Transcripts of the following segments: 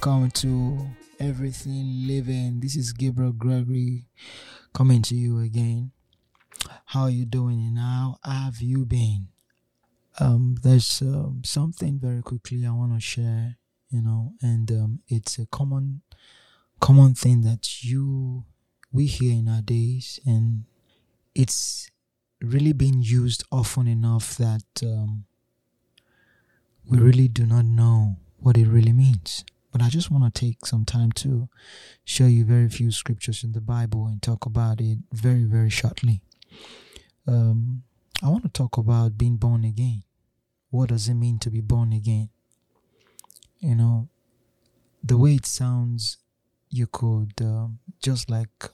Welcome to Everything Living. This is Gabriel Gregory coming to you again. How are you doing and how have you been? Um, there's um, something very quickly I want to share, you know, and um, it's a common, common thing that you we hear in our days, and it's really been used often enough that um, we really do not know what it really means. But I just want to take some time to show you very few scriptures in the Bible and talk about it very, very shortly. Um, I want to talk about being born again. What does it mean to be born again? You know, the way it sounds, you could um, just like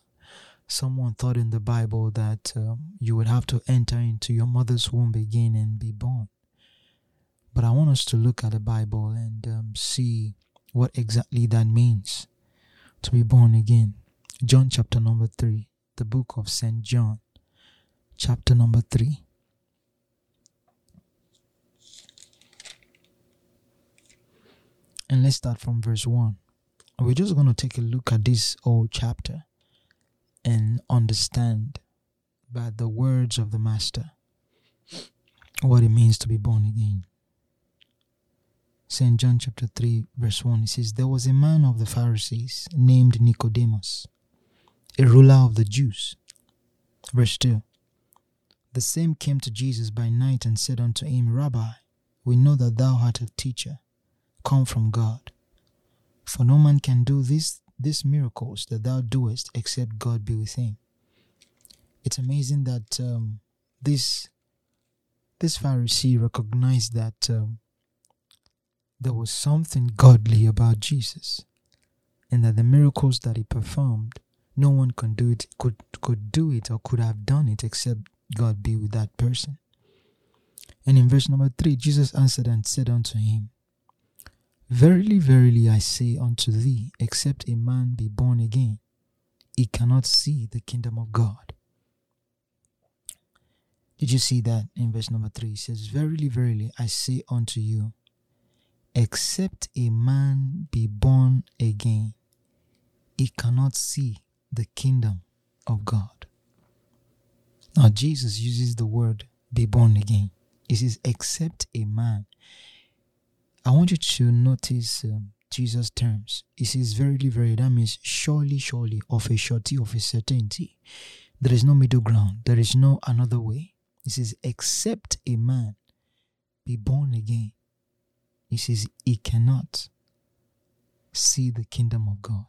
someone thought in the Bible that um, you would have to enter into your mother's womb again and be born. But I want us to look at the Bible and um, see what exactly that means to be born again. John chapter number 3, the book of St. John, chapter number 3. And let's start from verse 1. We're just going to take a look at this old chapter and understand by the words of the Master what it means to be born again. St. John chapter 3, verse 1, it says, There was a man of the Pharisees named Nicodemus, a ruler of the Jews. Verse 2, The same came to Jesus by night and said unto him, Rabbi, we know that thou art a teacher, come from God. For no man can do this, these miracles that thou doest except God be with him. It's amazing that um, this this Pharisee recognized that um, there was something godly about Jesus and that the miracles that he performed no one could do it could could do it or could have done it except God be with that person. And in verse number 3 Jesus answered and said unto him Verily verily I say unto thee except a man be born again he cannot see the kingdom of God. Did you see that in verse number 3? It says, Verily, verily, I say unto you, except a man be born again, he cannot see the kingdom of God. Now, Jesus uses the word be born again. He says, except a man. I want you to notice um, Jesus' terms. He says, verily, verily, that means surely, surely, of a surety, of a certainty. There is no middle ground, there is no another way. He says, except a man be born again, he says he cannot see the kingdom of God.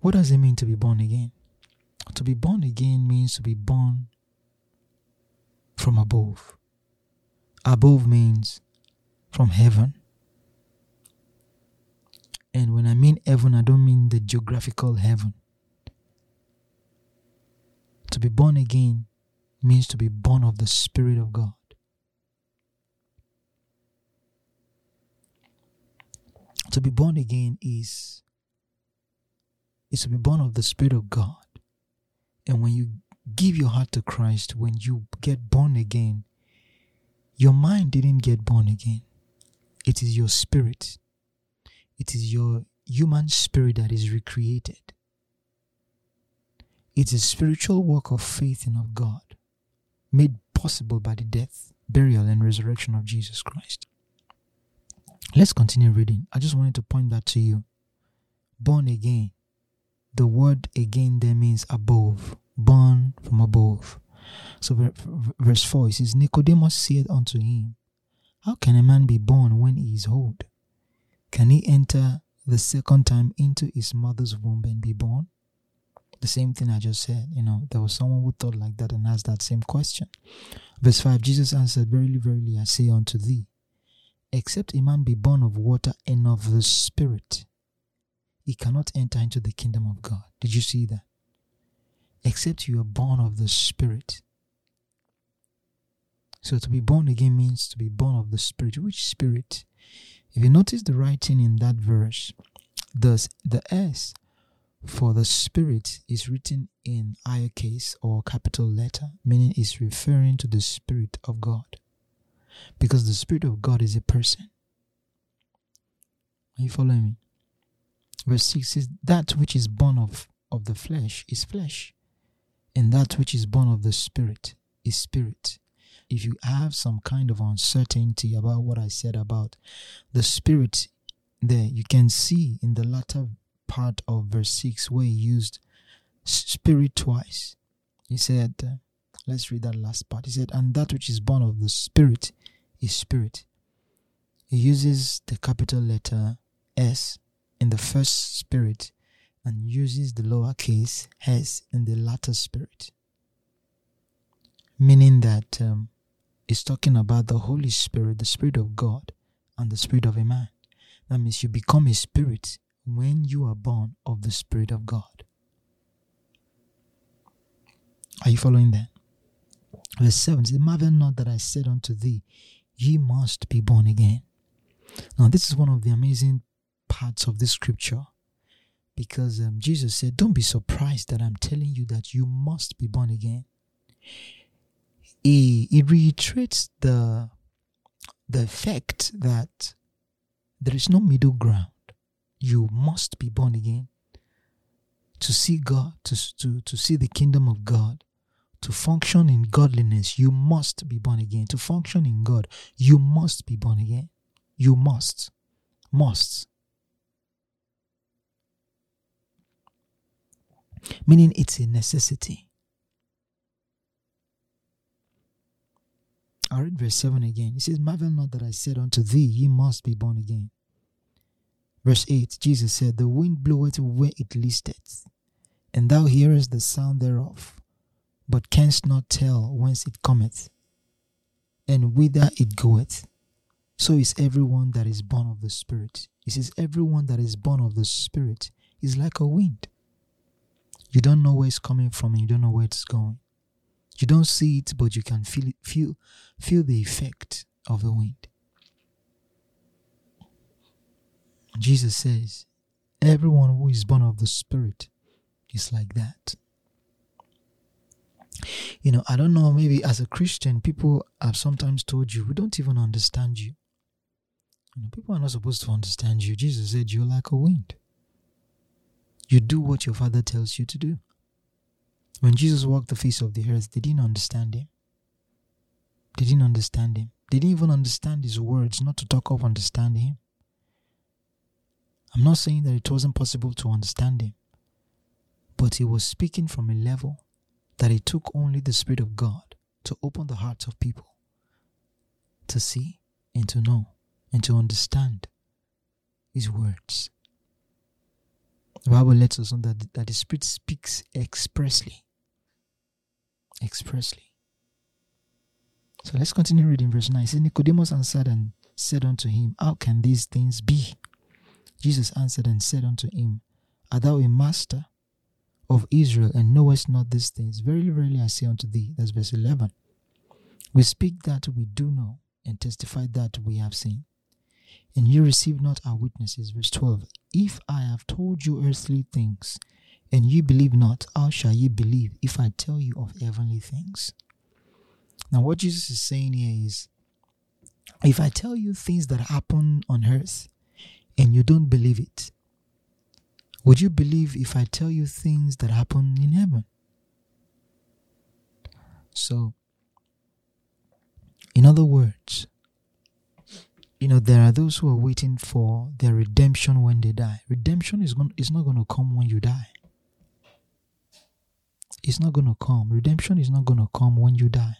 What does it mean to be born again? To be born again means to be born from above. Above means from heaven. And when I mean heaven, I don't mean the geographical heaven. To be born again means to be born of the Spirit of God. To be born again is is to be born of the Spirit of God. And when you give your heart to Christ, when you get born again, your mind didn't get born again. It is your spirit. It is your human spirit that is recreated. It's a spiritual work of faith and of God, made possible by the death, burial, and resurrection of Jesus Christ. Let's continue reading. I just wanted to point that to you. Born again. The word again there means above, born from above. So, verse 4 it says, Nicodemus said unto him, How can a man be born when he is old? Can he enter the second time into his mother's womb and be born? The same thing I just said. You know, there was someone who thought like that and asked that same question. Verse 5 Jesus answered, Verily, verily, I say unto thee, except a man be born of water and of the Spirit, he cannot enter into the kingdom of God. Did you see that? Except you are born of the Spirit. So to be born again means to be born of the Spirit. Which Spirit? If you notice the writing in that verse, the, the S for the Spirit is written in higher case or capital letter, meaning it's referring to the Spirit of God because the Spirit of God is a person. Are you following me? Verse 6 says, That which is born of, of the flesh is flesh, and that which is born of the spirit is spirit. If you have some kind of uncertainty about what I said about the spirit there, you can see in the latter part of verse 6 where he used spirit twice. He said, uh, let's read that last part. He said, and that which is born of the spirit is spirit. He uses the capital letter S in the first spirit and uses the lowercase s in the latter spirit. Meaning that um, it's talking about the Holy Spirit, the Spirit of God, and the Spirit of a man. That means you become a spirit when you are born of the Spirit of God. Are you following that? Verse 7 says, Marvel not that I said unto thee, Ye must be born again. Now, this is one of the amazing parts of this scripture because um, Jesus said, Don't be surprised that I'm telling you that you must be born again. He, he reiterates the, the effect that there is no middle ground. You must be born again to see God, to, to, to see the kingdom of God, function in godliness, you must be born again. To function in God, you must be born again. You must. Must. Meaning it's a necessity. I read verse 7 again. He says, Marvel not that I said unto thee, ye must be born again. Verse 8, Jesus said, The wind bloweth where it listeth, and thou hearest the sound thereof, but canst not tell whence it cometh, and whither it goeth. So is everyone that is born of the Spirit. He says, Everyone that is born of the Spirit is like a wind. You don't know where it's coming from and you don't know where it's going. You don't see it, but you can feel it, feel, feel the effect of the wind. Jesus says, Everyone who is born of the Spirit is like that. You know, I don't know, maybe as a Christian, people have sometimes told you, we don't even understand you. you know, people are not supposed to understand you. Jesus said, You're like a wind. You do what your father tells you to do. When Jesus walked the face of the earth, they didn't understand him. They didn't understand him. They didn't even understand his words, not to talk of understanding him. I'm not saying that it wasn't possible to understand him, but he was speaking from a level that it took only the Spirit of God to open the hearts of people to see and to know and to understand His words. The Bible lets us know that, that the Spirit speaks expressly. Expressly. So let's continue reading verse 9. It says, Nicodemus answered and said unto him, How can these things be? Jesus answered and said unto him, Art thou a master of Israel and knowest not these things. Verily, verily, I say unto thee, that's verse 11. We speak that we do know and testify that we have seen. And you receive not our witnesses. Verse 12. If I have told you earthly things and ye believe not, how shall ye believe if I tell you of heavenly things? Now, what Jesus is saying here is if I tell you things that happen on earth and you don't believe it, would you believe if I tell you things that happen in heaven? So, in other words, you know, there are those who are waiting for their redemption when they die. Redemption is, going, is not going to come when you die. It's not going to come. Redemption is not going to come when you die.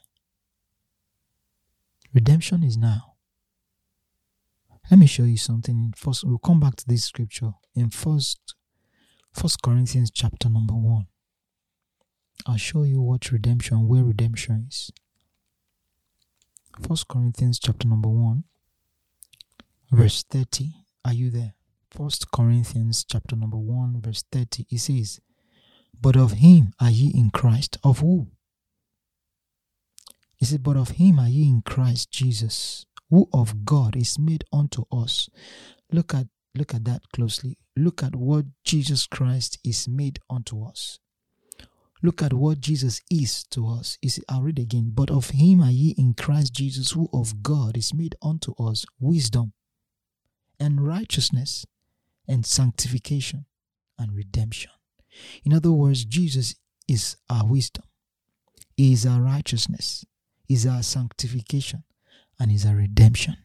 Redemption is now. Let me show you something. First, we'll come back to this scripture in First First Corinthians chapter number one. I'll show you what redemption, where redemption is. First Corinthians chapter number one, verse 30. Are you there? First Corinthians chapter number one, verse 30. It says, But of him are ye in Christ. Of who? It says, But of him are ye in Christ Jesus, who of God is made unto us. Look at look at that closely Look at what Jesus Christ is made unto us. Look at what Jesus is to us. Is I'll read again. But of him are ye in Christ Jesus, who of God is made unto us wisdom and righteousness and sanctification and redemption. In other words, Jesus is our wisdom, He is our righteousness, He is our sanctification, and He is our redemption.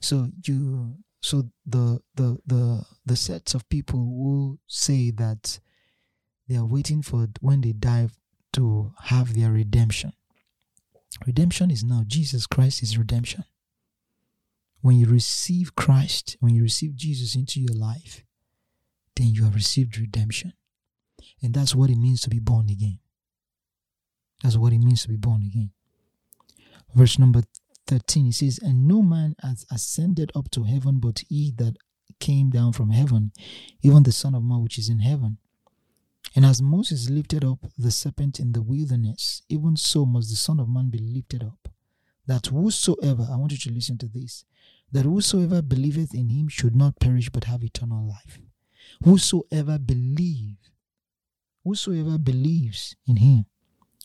So you so the the the the sets of people who say that they are waiting for when they die to have their redemption. Redemption is now Jesus Christ is redemption. When you receive Christ, when you receive Jesus into your life, then you have received redemption. And that's what it means to be born again. That's what it means to be born again. Verse number 13, he says, And no man has ascended up to heaven but he that came down from heaven, even the Son of Man which is in heaven. And as Moses lifted up the serpent in the wilderness, even so must the Son of Man be lifted up, that whosoever, I want you to listen to this, that whosoever believeth in him should not perish but have eternal life. Whosoever believe, whosoever believes in him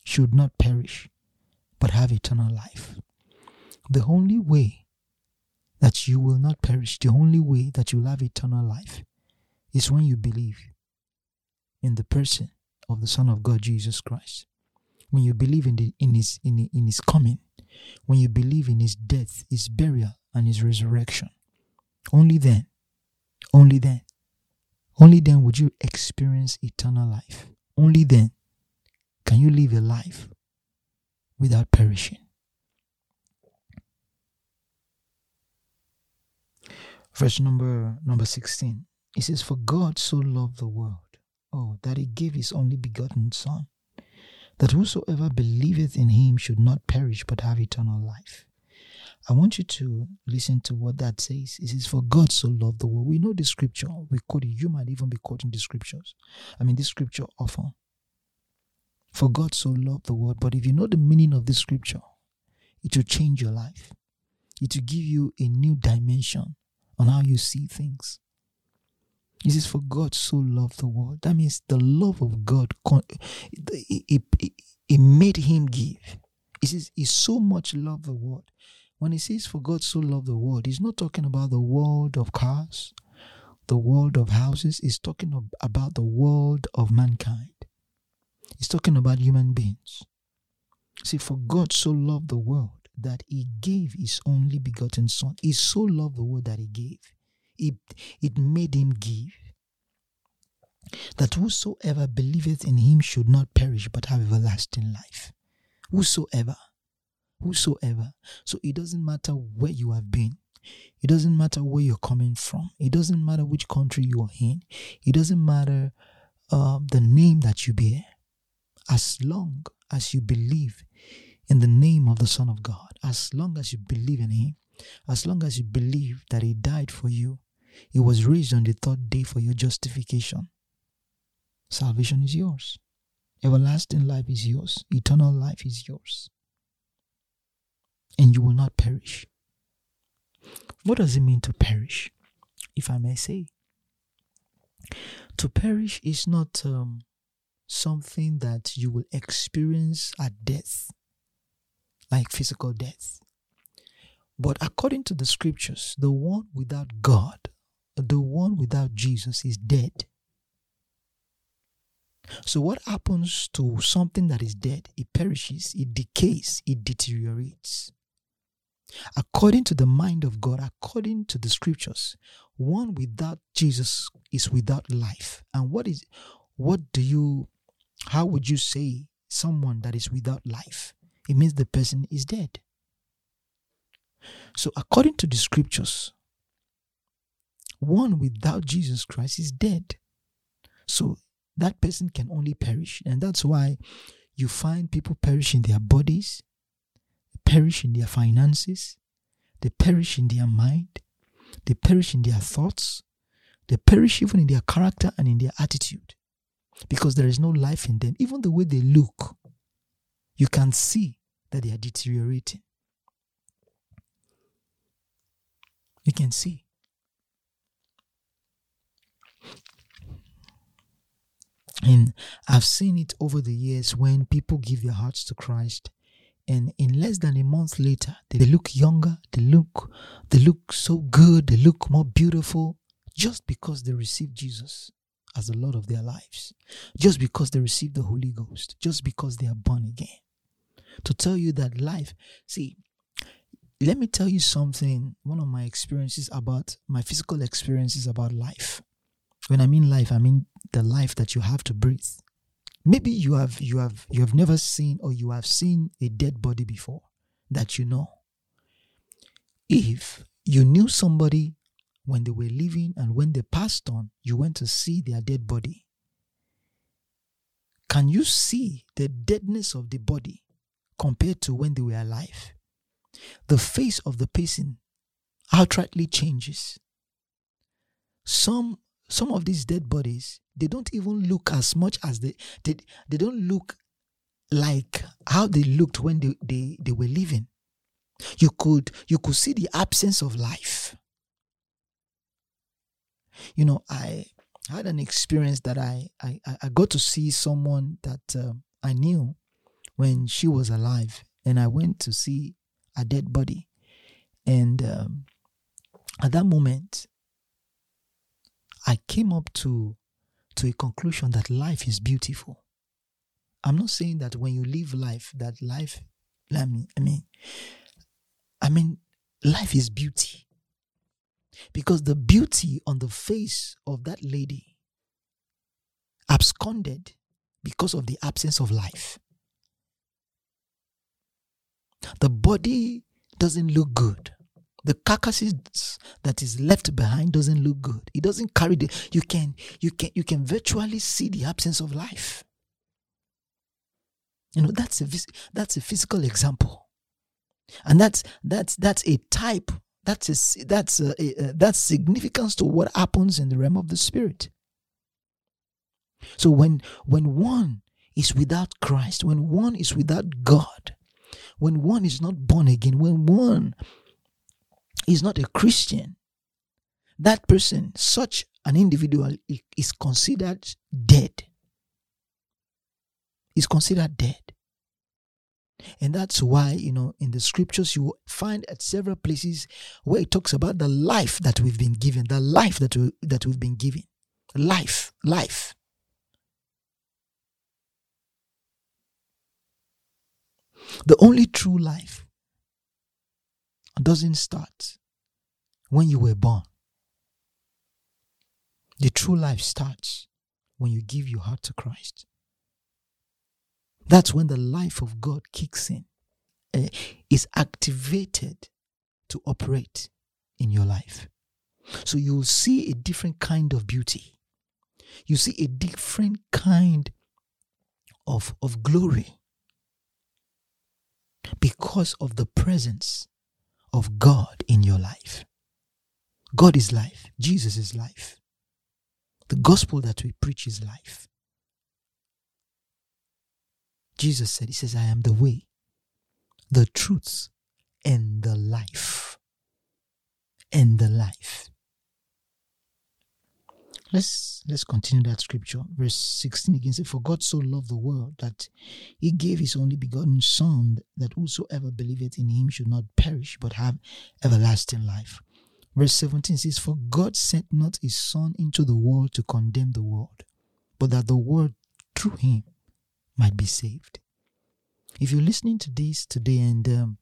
should not perish but have eternal life. The only way that you will not perish, the only way that you'll have eternal life is when you believe in the person of the Son of God, Jesus Christ. When you believe in, the, in, his, in, in his coming, when you believe in his death, his burial, and his resurrection, only then, only then, only then would you experience eternal life. Only then can you live a life without perishing. Verse number number 16. It says, For God so loved the world, oh, that he gave his only begotten Son, that whosoever believeth in him should not perish but have eternal life. I want you to listen to what that says. It says, For God so loved the world. We know the scripture. We quote it. You might even be quoting the scriptures. I mean, this scripture often. For God so loved the world. But if you know the meaning of this scripture, it will change your life. It will give you a new dimension on how you see things. He says, For God so loved the world. That means the love of God, it, made him give. He says, He so much loved the world. When he says, For God so loved the world, he's not talking about the world of cars, the world of houses. He's talking about the world of mankind. He's talking about human beings. See, for God so loved the world that he gave his only begotten son. He so loved the world that he gave. It, it made him give. That whosoever believeth in him should not perish but have everlasting life. Whosoever. Whosoever. So it doesn't matter where you have been. It doesn't matter where you're coming from. It doesn't matter which country you are in. It doesn't matter uh, the name that you bear. As long as you believe in the name of the Son of God, as long as you believe in Him, as long as you believe that He died for you, He was raised on the third day for your justification, salvation is yours. Everlasting life is yours. Eternal life is yours. And you will not perish. What does it mean to perish? If I may say, to perish is not um, something that you will experience at death like physical death. But according to the scriptures, the one without God, the one without Jesus is dead. So, what happens to something that is dead? It perishes, it decays, it deteriorates. According to the mind of God, according to the scriptures, one without Jesus is without life. And what is, what do you, how would you say someone that is without life? It means the person is dead. So, according to the scriptures, one without Jesus Christ is dead. So, that person can only perish. And that's why you find people perish in their bodies, perish in their finances, they perish in their mind, they perish in their thoughts, they perish even in their character and in their attitude because there is no life in them. Even the way they look, you can see that they are deteriorating. You can see. And I've seen it over the years when people give their hearts to Christ and in less than a month later they look younger they look they look so good they look more beautiful just because they received jesus as the lord of their lives just because they received the holy ghost just because they are born again to tell you that life see let me tell you something. One of my experiences about my physical experiences about life. When i mean life i mean the life that you have to breathe. Maybe you have you have you have never seen or you have seen a dead body before that you know. If you knew somebody when they were living and when they passed on you went to see their dead body. Can you see the deadness of the body compared to when they were alive. The face of the person outrightly changes. Some some of these dead bodies they don't even look as much as they they, they don't look like how they looked when they, they, they were living. You could you could see the absence of life. You know i had an experience that i i, I got to see someone that um, i knew when she was alive and i went to see a dead body and um, at that moment I came up to to a conclusion that life is beautiful. I'm not saying that when you live life, that life, I mean, I mean, I mean, life is beauty. Because the beauty on the face of that lady absconded because of the absence of life. The body doesn't look good. The carcasses that is left behind doesn't look good. It doesn't carry the you can you can you can virtually see the absence of life. You know that's a that's a physical example. And that's that's that's a type that's a, that's a, a, that's significance to what happens in the realm of the spirit. So when when one is without christ when one is without god when one is not born again when one is not a Christian, that person, such an individual, is considered dead. Is considered dead. And that's why, you know, in the scriptures, you find at several places where it talks about the life that we've been given, the life that, we, that we've been given. Life, life. The only true life doesn't start when you were born. The true life starts when you give your heart to Christ. That's when the life of God kicks in, uh, is activated to operate in your life. So you'll see a different kind of beauty. You see a different kind of, of glory because of the presence of God in your life. God is life, Jesus is life. The gospel that we preach is life. Jesus said, He says, I am the way, the truth, and the life. And the life. Let's let's continue that scripture. Verse 16 again says, For God so loved the world that he gave his only begotten Son, that whosoever believeth in him should not perish, but have everlasting life. Verse 17 says, For God sent not his Son into the world to condemn the world, but that the world through him might be saved. If you're listening to this today and um,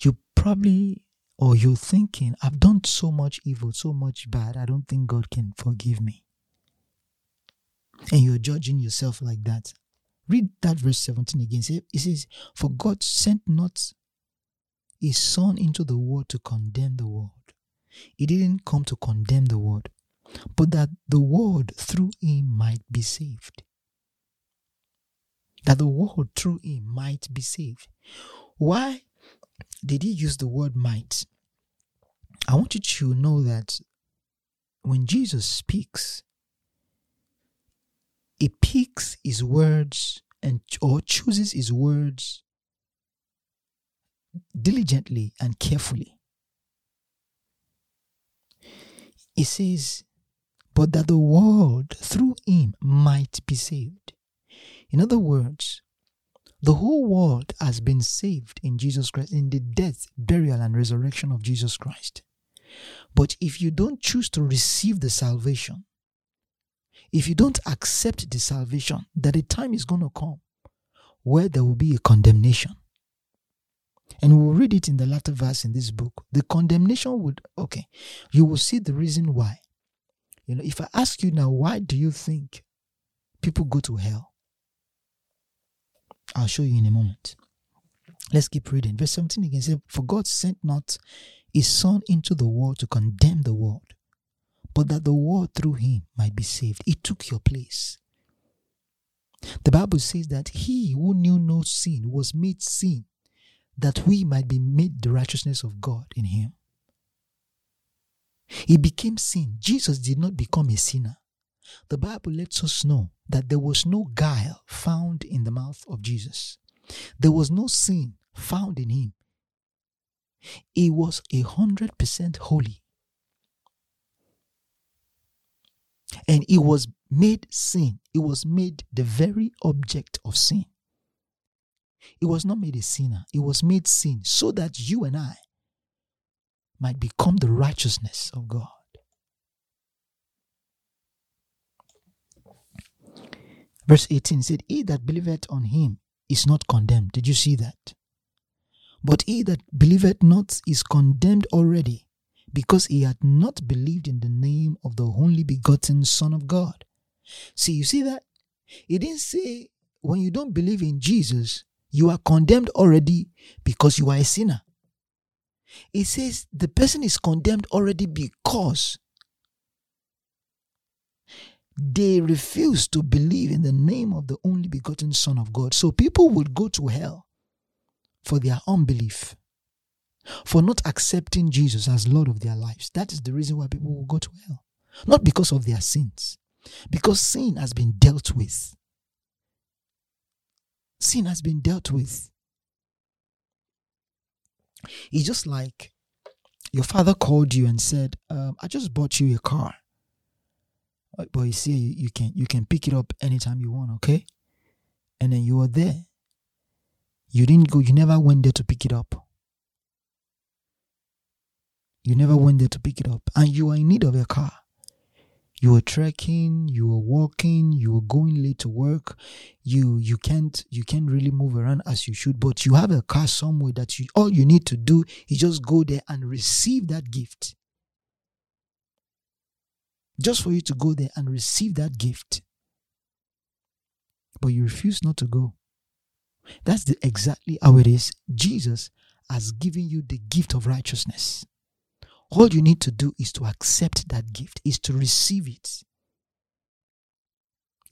you probably or you're thinking, I've done so much evil, so much bad, I don't think God can forgive me. And you're judging yourself like that. Read that verse 17 again. It says, For God sent not his son into the world to condemn the world. He didn't come to condemn the world, but that the world through him might be saved. That the world through him might be saved. Why did he use the word might? I want you to know that when Jesus speaks, he picks his words and or chooses his words diligently and carefully. He says, but that the world through him might be saved. In other words, The whole world has been saved in Jesus Christ, in the death, burial, and resurrection of Jesus Christ. But if you don't choose to receive the salvation, if you don't accept the salvation, that a time is going to come where there will be a condemnation. And we'll read it in the latter verse in this book. The condemnation would, okay, you will see the reason why. You know, if I ask you now, why do you think people go to hell? I'll show you in a moment. Let's keep reading. Verse 17 again says, For God sent not his Son into the world to condemn the world, but that the world through him might be saved. He took your place. The Bible says that he who knew no sin was made sin, that we might be made the righteousness of God in him. He became sin. Jesus did not become a sinner. The Bible lets us know that there was no guile found in the mouth of Jesus. There was no sin found in him. He was a hundred percent holy. And he was made sin. He was made the very object of sin. He was not made a sinner. He was made sin so that you and I might become the righteousness of God. Verse 18 said, He that believeth on him is not condemned. Did you see that? But he that believeth not is condemned already, because he had not believed in the name of the only begotten Son of God. See, you see that? He didn't say when you don't believe in Jesus, you are condemned already because you are a sinner. It says the person is condemned already because they refuse to believe in the name of the only begotten Son of God. So people would go to hell for their unbelief, for not accepting Jesus as Lord of their lives. That is the reason why people will go to hell. Not because of their sins, because sin has been dealt with. Sin has been dealt with. It's just like your father called you and said, um, I just bought you a car. But you see, you, can you can pick it up anytime you want, okay? And then you were there. You didn't go, you never went there to pick it up. You never went there to pick it up. And you are in need of a car. You were trekking you were walking you were going late to work. You you can't you can't really move around as you should but you have a car somewhere that you all you need to do is just go there and receive that gift. Just for you to go there and receive that gift. But you refuse not to go that's the exactly how it is jesus has given you the gift of righteousness all you need to do is to accept that gift, is to receive it.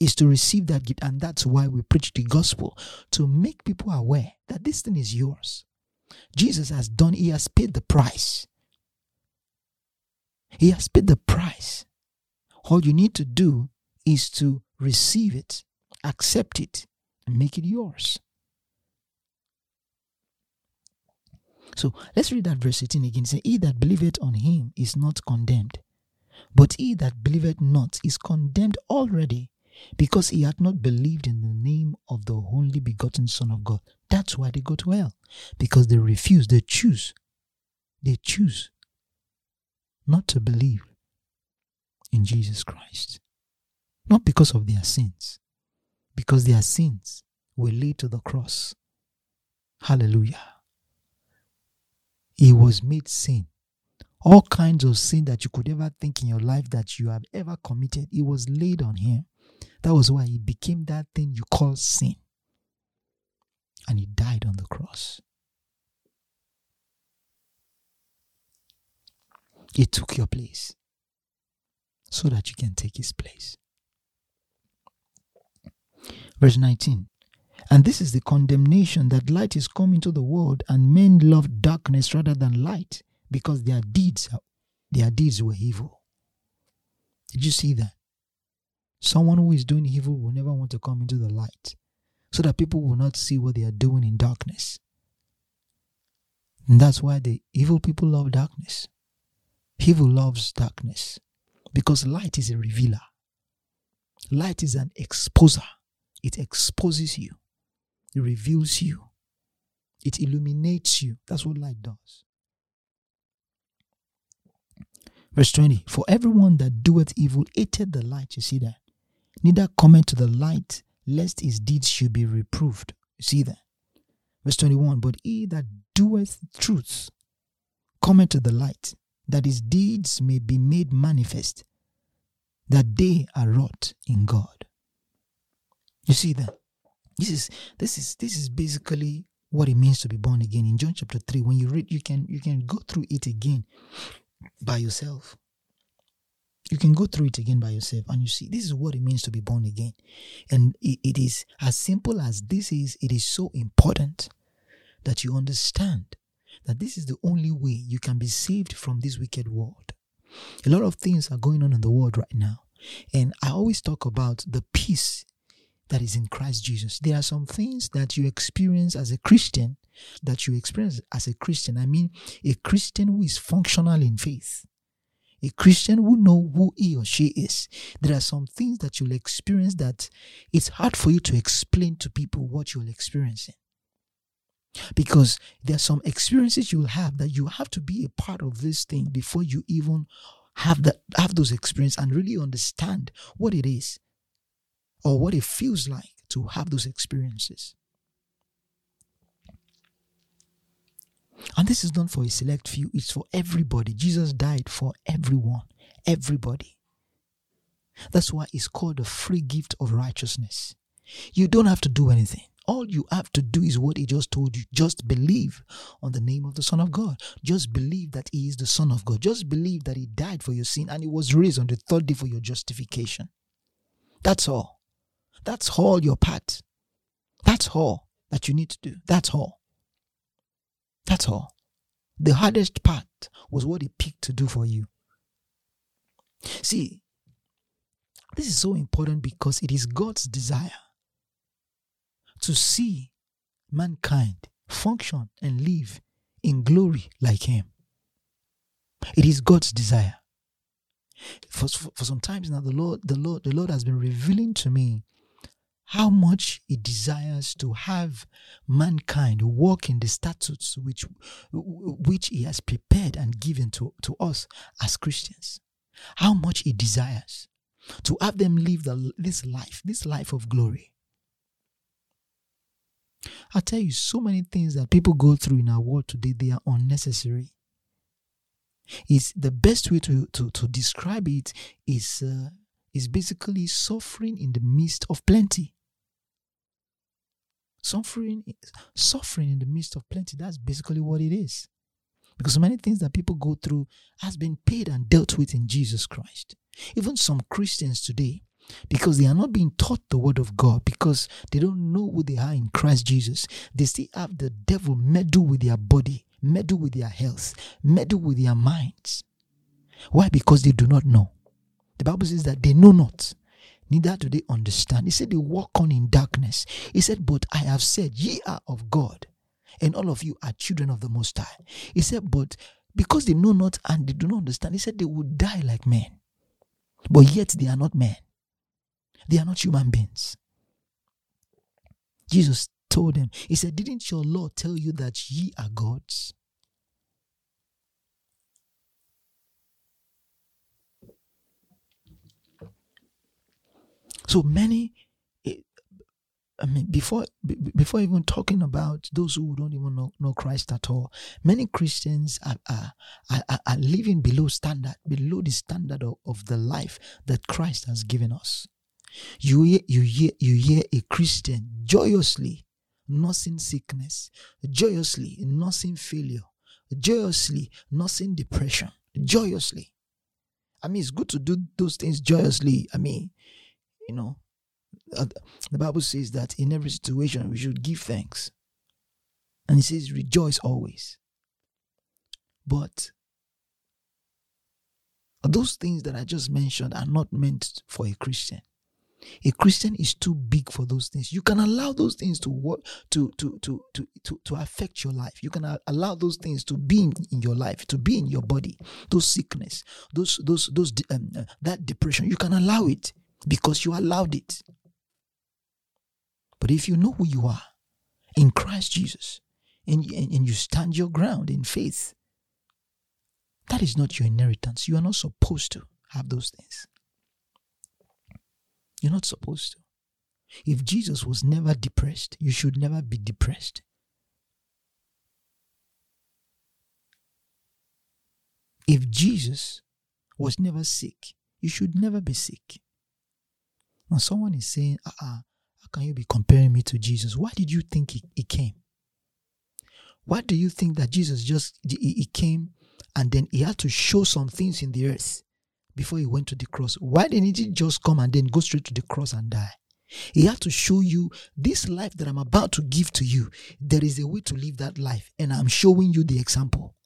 Is to receive that gift. And that's why we preach the gospel to make people aware that this thing is yours. Jesus has done, He has paid the price. He has paid the price. All you need to do is to receive it, accept it, and make it yours. So let's read that verse 18 again. Say, He that believeth on him is not condemned, but he that believeth not is condemned already, because he had not believed in the name of the only begotten Son of God. That's why they go to hell, because they refuse, they choose, they choose not to believe in Jesus Christ. Not because of their sins, because their sins were laid to the cross. Hallelujah he was made sin. All kinds of sin that you could ever think in your life that you have ever committed, it was laid on him. That was why he became that thing you call sin. And he died on the cross. He took your place so that you can take his place. Verse 19 and this is the condemnation that light is come into the world, and men love darkness rather than light, because their deeds their deeds were evil. Did you see that? Someone who is doing evil will never want to come into the light, so that people will not see what they are doing in darkness. And that's why the evil people love darkness. Evil loves darkness because light is a revealer. Light is an exposer. It exposes you. It reveals you, it illuminates you. That's what light does. Verse 20 For everyone that doeth evil hated the light. You see that? Neither cometh to the light, lest his deeds should be reproved. You see that? Verse 21 But he that doeth truth cometh to the light, that his deeds may be made manifest, that they are wrought in God. You see that? This is this is this is basically what it means to be born again. In John chapter 3, when you read, you can you can go through it again by yourself. You can go through it again by yourself and you see this is what it means to be born again. And it, it is as simple as this is, it is so important that you understand that this is the only way you can be saved from this wicked world. A lot of things are going on in the world right now. And I always talk about the peace that is in Christ Jesus. There are some things that you experience as a Christian that you experience as a Christian. I mean, a Christian who is functional in faith. A Christian who know who he or she is. There are some things that you'll experience that it's hard for you to explain to people what you're experiencing. Because there are some experiences you'll have that you have to be a part of this thing before you even have that have those experiences and really understand what it is or what it feels like to have those experiences. And this is not for a select few, it's for everybody. Jesus died for everyone, everybody. That's why it's called the free gift of righteousness. You don't have to do anything. All you have to do is what he just told you. Just believe on the name of the Son of God. Just believe that he is the Son of God. Just believe that he died for your sin and he was raised on the third day for your justification. That's all. That's all your part. That's all that you need to do. That's all. That's all. The hardest part was what he picked to do for you. See, this is so important because it is God's desire to see mankind function and live in glory like Him. It is God's desire. For, for, for some times now, the Lord, the Lord, the Lord has been revealing to me how much he desires to have mankind walk in the statutes which which he has prepared and given to, to us as Christians. How much he desires to have them live the, this life, this life of glory. I tell you, so many things that people go through in our world today, they are unnecessary. Is the best way to, to, to describe it is uh, is basically suffering in the midst of plenty. Suffering, suffering in the midst of plenty. That's basically what it is. Because many things that people go through has been paid and dealt with in Jesus Christ. Even some Christians today, because they are not being taught the word of God, because they don't know who they are in Christ Jesus, they still have the devil meddle with their body, meddle with their health, meddle with their minds. Why? Because they do not know. The Bible says that they know not neither do they understand. He said, They walk on in darkness. He said, But I have said, Ye are of God, and all of you are children of the Most High. He said, But because they know not and they do not understand, he said they will die like men. But yet they are not men, they are not human beings. Jesus told them, He said, Didn't your Lord tell you that ye are gods? So many, eh, I mean, before before even talking about those who don't even know, know Christ at all, many Christians are, are, are, are living below standard, below the standard of, of the life that Christ has given us. You you hear, you hear a Christian joyously nursing sickness, joyously nursing failure, joyously nursing depression, joyously. I mean, it's good to do those things joyously. I mean, you know, uh, the Bible says that in every situation we should give thanks. And it says, rejoice always. But those things that I just mentioned are not meant for a Christian. A Christian is too big for those things. You can allow those things to work to to to to to, to affect your life. You can allow those things to be in, in your life, to be in your body. Those sickness, those those those um, uh, that depression. You can allow it because you allowed it. But if you know who you are, in Christ Jesus and, and, and you stand your ground in faith, that is not your inheritance. You are not supposed to have those things. You're not supposed to. If Jesus was never depressed, you should never be depressed. If Jesus was never sick, you should never be sick. Now, someone is saying, uh uh how can you be comparing me to Jesus? Why did you think he, he came? Why do you think that Jesus just he, he came and then he had to show some things in the earth before he went to the cross? Why didn't he just come and then go straight to the cross and die? He had to show you this life that I'm about to give to you. There is a way to live that life, and I'm showing you the example.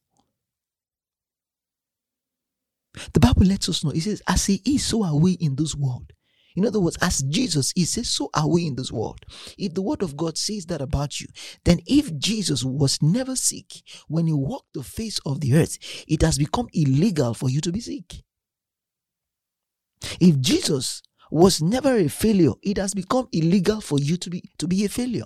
The Bible lets us know. It says, As he is, so are we in this world. In other words, as Jesus is, says, so are we in this world. If the word of God says that about you, then if Jesus was never sick when he walked the face of the earth, it has become illegal for you to be sick. If Jesus was never a failure, it has become illegal for you to be to be a failure.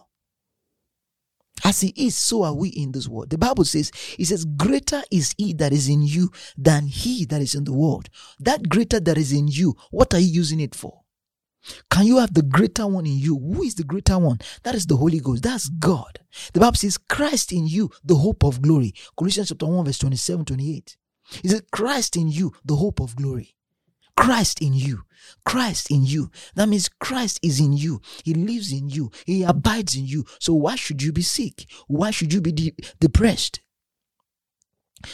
As he is, so are we in this world. The Bible says, it says, greater is he that is in you than he that is in the world. That greater that is in you, what are you using it for? Can you have the greater one in you? Who is the greater one? That is the Holy Ghost. That's God. The Bible says, Christ in you, the hope of glory. Colossians chapter 1, verse 27, 28. Is It Christ in you, the hope of glory. Christ in you. Christ in you. That means Christ is in you. He lives in you. He abides in you. So why should you be sick? Why should you be de- depressed?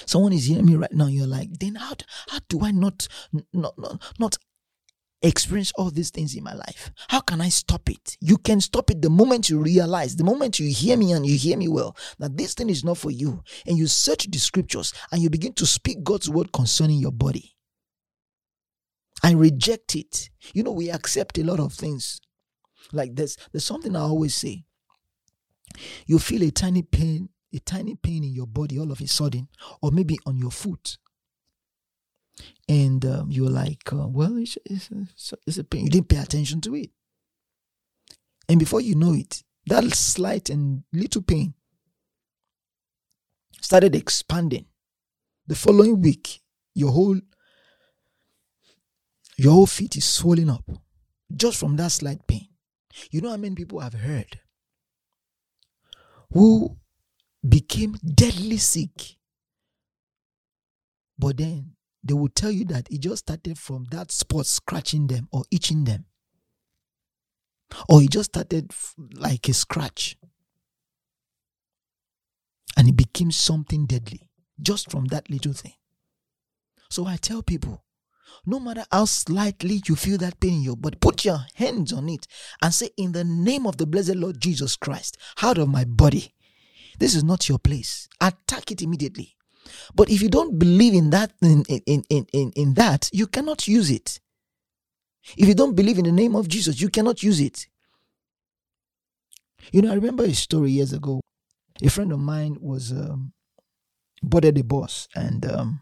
Someone is hearing me right now. You're like, then how, how do I not, not, not, not experience all these things in my life? How can I stop it? You can stop it the moment you realize, the moment you hear me and you hear me well, that this thing is not for you. And you search the scriptures and you begin to speak God's word concerning your body. I reject it. You know, we accept a lot of things. Like this. There's something I always say. You feel a tiny pain, a tiny pain in your body all of a sudden, or maybe on your foot. And um, you're like, uh, well, it's, it's, it's a pain. You didn't pay attention to it. And before you know it, that slight and little pain started expanding. The following week, your whole your whole feet is swelling up just from that slight pain. You know how many people I've heard who became deadly sick, but then they will tell you that it just started from that spot scratching them or itching them, or it just started like a scratch and it became something deadly just from that little thing. So I tell people no matter how slightly you feel that pain in your body, put your hands on it and say, In the name of the blessed Lord Jesus Christ, out of my body. This is not your place. Attack it immediately. But if you don't believe in that in, in, in, in, in that, you cannot use it. If you don't believe in the name of Jesus, you cannot use it. You know, I remember a story years ago. A friend of mine was um, boarded a bus and um,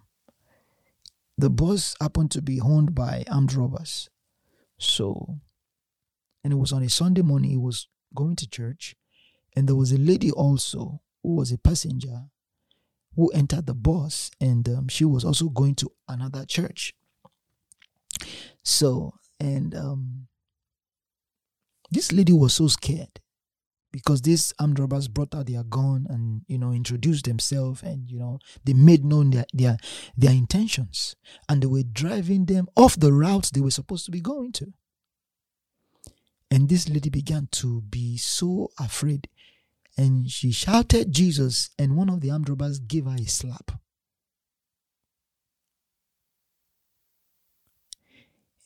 the bus happened to be owned by armed robbers. So, and it was on a Sunday morning, he was going to church, and there was a lady also who was a passenger who entered the bus, and um, she was also going to another church. So, and um, this lady was so scared because these armed robbers brought out their gun and you know introduced themselves and you know they made known their, their their intentions and they were driving them off the route they were supposed to be going to and this lady began to be so afraid and she shouted jesus and one of the armed robbers gave her a slap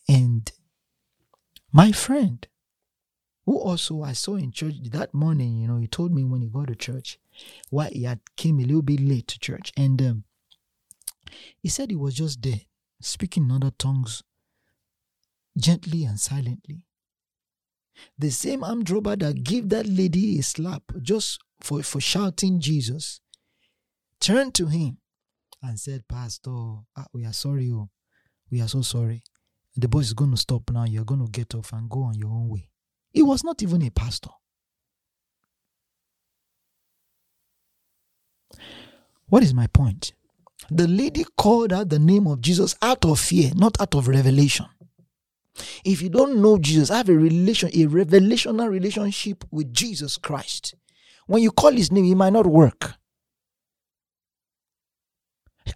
and my friend who also I saw in church that morning, you know, he told me when he got to church why he had came a little bit late to church. And um, he said he was just there, speaking in other tongues, gently and silently. The same armed robber that gave that lady a slap just for, for shouting Jesus turned to him and said, Pastor, ah, we are sorry. Oh. We are so sorry. The boy is going to stop now. You're going to get off and go on your own way. He was not even a pastor. What is my point? The lady called out the name of Jesus out of fear, not out of revelation. If you don't know Jesus, have a relation, a revelational relationship with Jesus Christ. When you call his name, it might not work.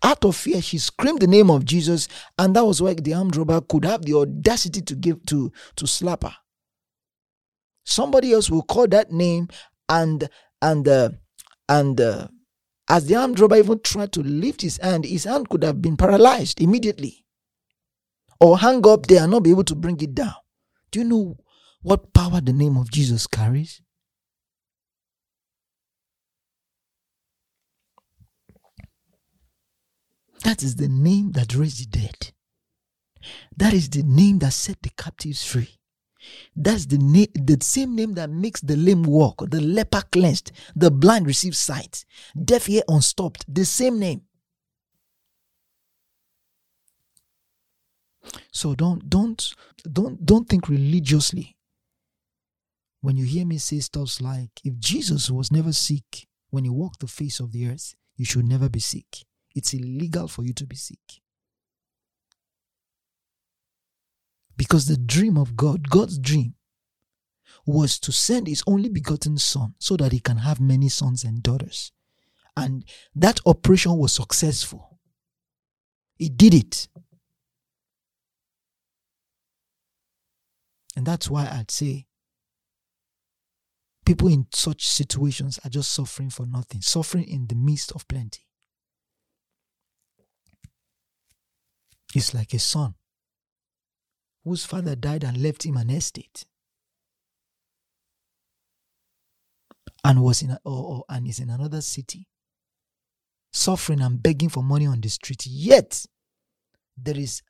Out of fear, she screamed the name of Jesus, and that was why the armed robber could have the audacity to give to, to slap her. Somebody else will call that name, and and uh, and uh, as the armed robber even tried to lift his hand, his hand could have been paralyzed immediately, or hang up there and not be able to bring it down. Do you know what power the name of Jesus carries? That is the name that raised the dead. That is the name that set the captives free. That's the name, the same name that makes the lame walk, the leper cleansed, the blind receive sight, deaf ear unstopped. The same name. So don't don't don't don't think religiously. When you hear me say stuff like, if Jesus was never sick when he walked the face of the earth, you should never be sick. It's illegal for you to be sick. Because the dream of God, God's dream, was to send his only begotten son so that he can have many sons and daughters. And that operation was successful. He did it. And that's why I'd say people in such situations are just suffering for nothing, suffering in the midst of plenty. It's like a son whose father died and left him an estate and was in a, or, or, and is in another city suffering and begging for money on the street yet there is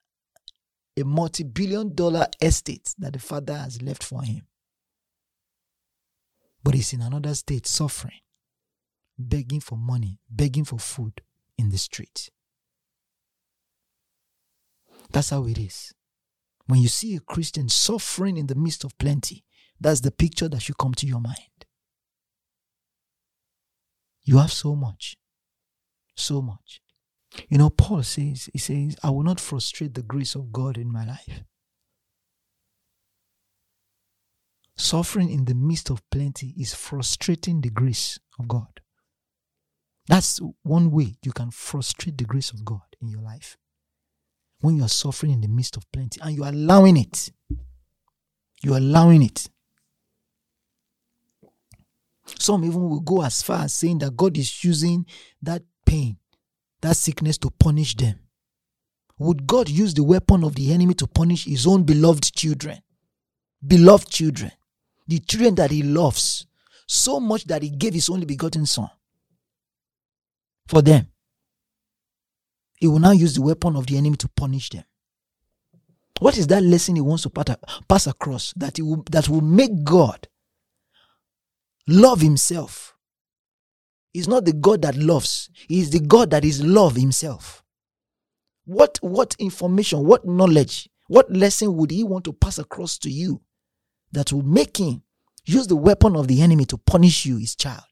a multi-billion dollar estate that the father has left for him but he's in another state suffering begging for money begging for food in the street that's how it is. When you see a Christian suffering in the midst of plenty, that's the picture that should come to your mind. You have so much. So much. You know, Paul says, he says, I will not frustrate the grace of God in my life. Suffering in the midst of plenty is frustrating the grace of God. That's one way you can frustrate the grace of God in your life when you are suffering in the midst of plenty and you are allowing it. You are allowing it. Some even will go as far as saying that God is using that pain, that sickness to punish them. Would God use the weapon of the enemy to punish his own beloved children? Beloved children. The children that he loves so much that he gave his only begotten son for them he will now use the weapon of the enemy to punish them. What is that lesson he wants to pass across that will, that will make God love himself? He's not the God that loves. He is the God that is love himself. What what information, what knowledge, what lesson would he want to pass across to you that will make him use the weapon of the enemy to punish you, his child?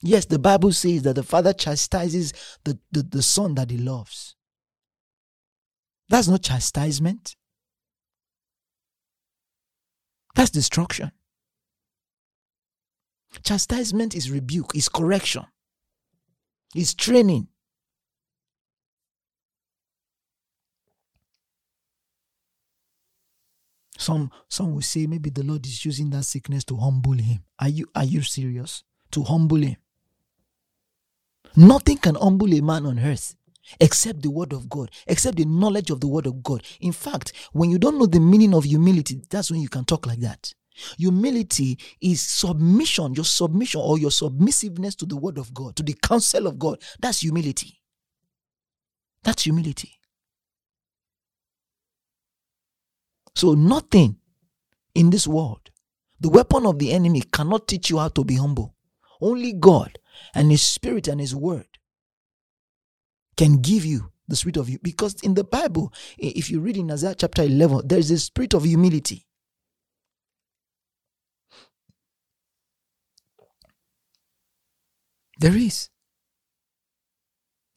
Yes, the Bible says that the father chastises the, the, the son that he loves. That's not chastisement. That's destruction. Chastisement is rebuke, is correction, is training. Some some will say maybe the Lord is using that sickness to humble him. Are you are you serious? To humble him. Nothing can humble a man on earth except the word of God, except the knowledge of the word of God. In fact, when you don't know the meaning of humility, that's when you can talk like that. Humility is submission, your submission or your submissiveness to the word of God, to the counsel of God. That's humility. That's humility. So, nothing in this world, the weapon of the enemy cannot teach you how to be humble. Only God and His Spirit and His Word can give you the spirit of you. Because in the Bible, if you read in Isaiah chapter 11, there is a spirit of humility. There is.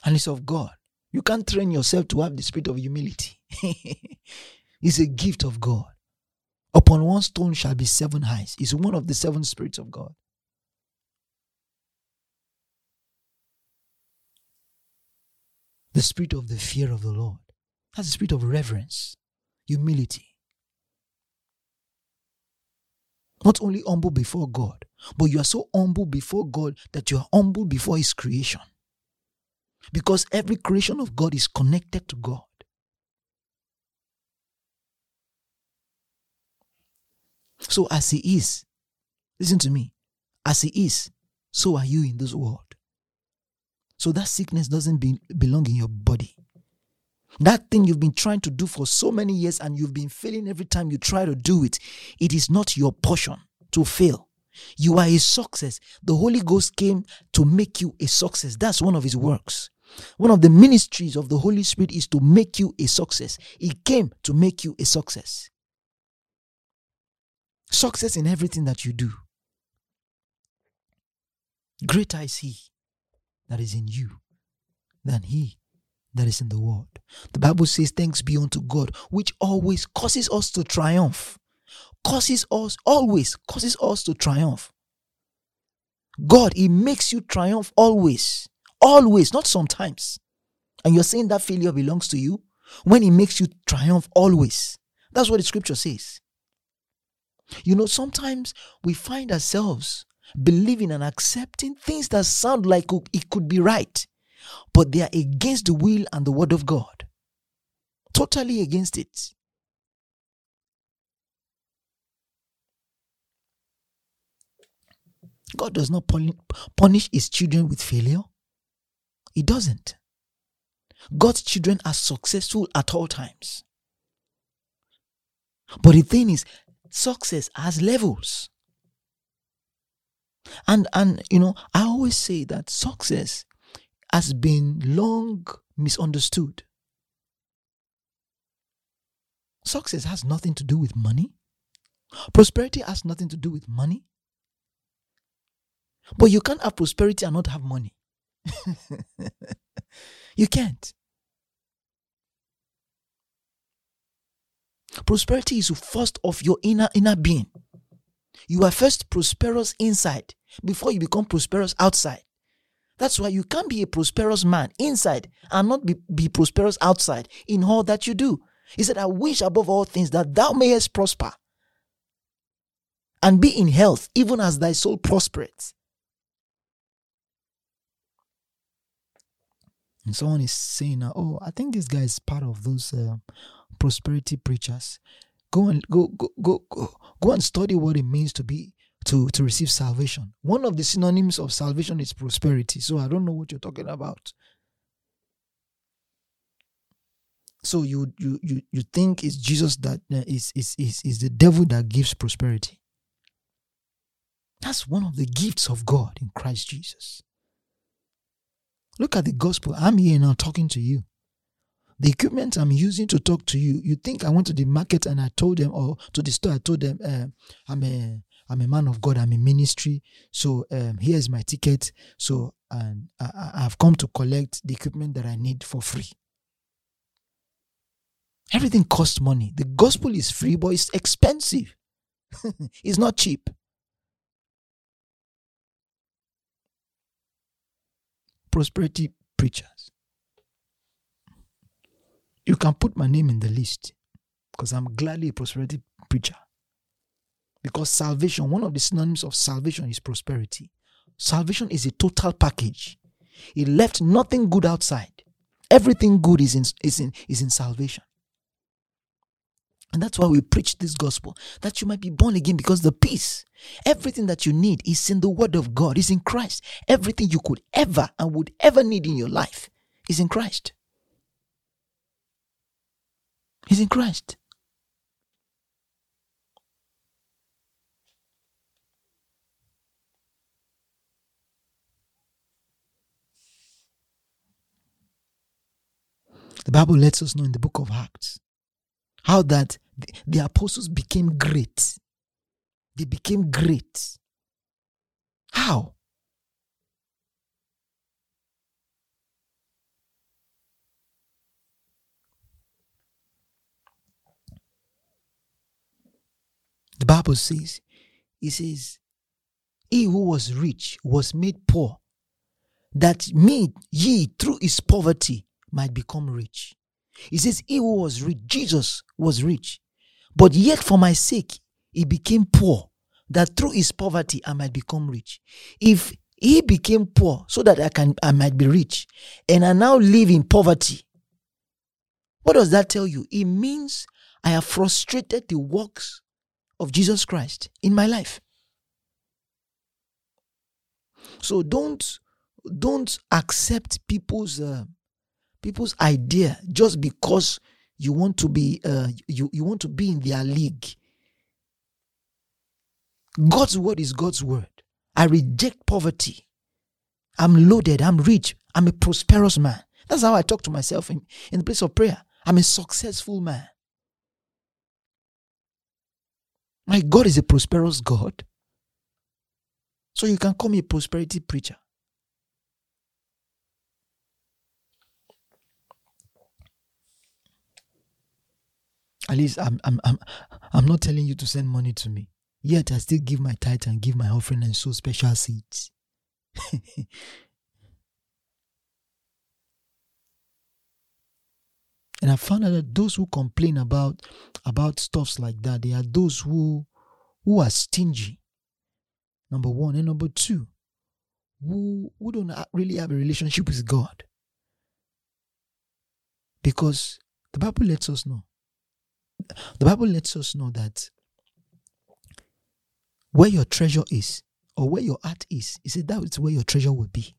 And it's of God. You can't train yourself to have the spirit of humility. it's a gift of God. Upon one stone shall be seven heights. It's one of the seven spirits of God. The spirit of the fear of the Lord. That's the spirit of reverence, humility. Not only humble before God, but you are so humble before God that you are humble before His creation. Because every creation of God is connected to God. So as He is, listen to me, as He is, so are you in this world. So that sickness doesn't be, belong in your body. That thing you've been trying to do for so many years and you've been failing every time you try to do it, it is not your portion to fail. You are a success. The Holy Ghost came to make you a success. That's one of his works. One of the ministries of the Holy Spirit is to make you a success. He came to make you a success. Success in everything that you do. Greater is He that is in you than He that is in the world. The Bible says, Thanks be unto God, which always causes us to triumph. Causes us, always causes us to triumph. God, He makes you triumph always. Always, not sometimes. And you're saying that failure belongs to you when He makes you triumph always. That's what the scripture says. You know, sometimes we find ourselves believing and accepting things that sound like it could be right, but they are against the will and the word of God. Totally against it. God does not punish his children with failure. He doesn't. God's children are successful at all times. But the thing is, success has levels. And and you know, I always say that success has been long misunderstood. Success has nothing to do with money. Prosperity has nothing to do with money. But you can't have prosperity and not have money. you can't. Prosperity is first of your inner inner being. You are first prosperous inside before you become prosperous outside. That's why you can't be a prosperous man inside and not be, be prosperous outside in all that you do. He said, I wish above all things that thou mayest prosper and be in health, even as thy soul prospereth. And someone is saying, "Oh, I think this guy is part of those uh, prosperity preachers. Go and go, go, go, go, go and study what it means to be to to receive salvation. One of the synonyms of salvation is prosperity. So I don't know what you're talking about. So you you you you think it's Jesus that uh, is is is is the devil that gives prosperity. That's one of the gifts of God in Christ Jesus. Look at the gospel. I'm here now talking to you. The equipment I'm using to talk to you, you think I went to the market and I told them, or to the store, I told them, uh, I'm a I'm a man of God, I'm in ministry. So um, here's my ticket. So and I, I've come to collect the equipment that I need for free. Everything costs money. The gospel is free, but it's expensive. it's not cheap. Prosperity preachers. You can put my name in the list because I'm gladly a prosperity preacher. Because salvation, one of the synonyms of salvation is prosperity. Salvation is a total package. It left nothing good outside. Everything good is in, is in, is in salvation. And that's why we preach this gospel that you might be born again because the peace, everything that you need is in the word of God, is in Christ. Everything you could ever and would ever need in your life is in Christ. Is in Christ. The Bible lets us know in the book of Acts how that the apostles became great. They became great. How? The Bible says, "He says, He who was rich was made poor, that me, ye, through his poverty, might become rich. He says, He who was rich, Jesus was rich, but yet for my sake, he became poor, that through his poverty I might become rich. If he became poor so that I can I might be rich, and I now live in poverty, what does that tell you? It means I have frustrated the works of Jesus Christ in my life. So don't don't accept people's uh, people's idea just because you want to be uh, you you want to be in their league. God's word is God's word. I reject poverty. I'm loaded. I'm rich. I'm a prosperous man. That's how I talk to myself in, in the place of prayer. I'm a successful man. My God is a prosperous God. So you can call me a prosperity preacher. At least I'm, I'm, I'm, I'm not telling you to send money to me. Yet I still give my tithe and give my offering and sow special seeds. and I found out that those who complain about about stuffs like that, they are those who who are stingy. Number one. And number two, who, who don't really have a relationship with God. Because the Bible lets us know. The Bible lets us know that where your treasure is, or where your heart is, he said that is where your treasure will be.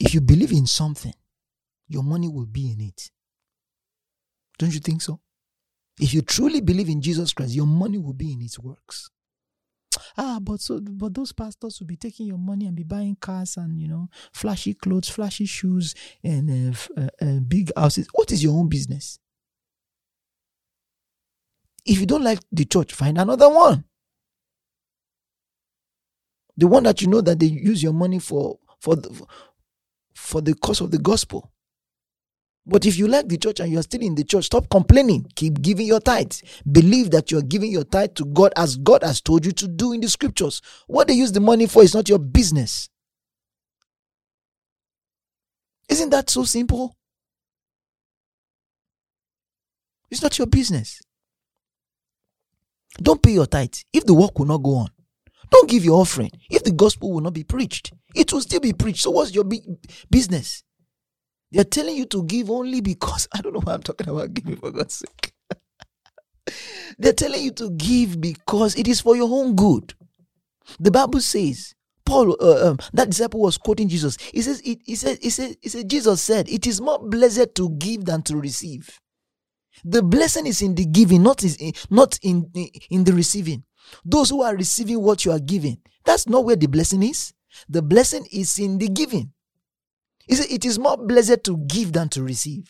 If you believe in something, your money will be in it. Don't you think so? If you truly believe in Jesus Christ, your money will be in his works. Ah, but so but those pastors will be taking your money and be buying cars and you know flashy clothes, flashy shoes, and uh, uh, uh, big houses. What is your own business? If you don't like the church, find another one. The one that you know that they use your money for for the, for the cause of the gospel. But if you like the church and you are still in the church, stop complaining. Keep giving your tithes. Believe that you are giving your tithe to God as God has told you to do in the scriptures. What they use the money for is not your business. Isn't that so simple? It's not your business. Don't pay your tithe if the work will not go on. Don't give your offering if the gospel will not be preached. It will still be preached. So, what's your business? They're telling you to give only because I don't know why I'm talking about giving for God's sake. They're telling you to give because it is for your own good. The Bible says, Paul, uh, um, that disciple was quoting Jesus. He says, he, he said, he said, he said, Jesus said, it is more blessed to give than to receive. The blessing is in the giving, not in, not in, in the receiving. Those who are receiving what you are giving, that's not where the blessing is. The blessing is in the giving. It is more blessed to give than to receive.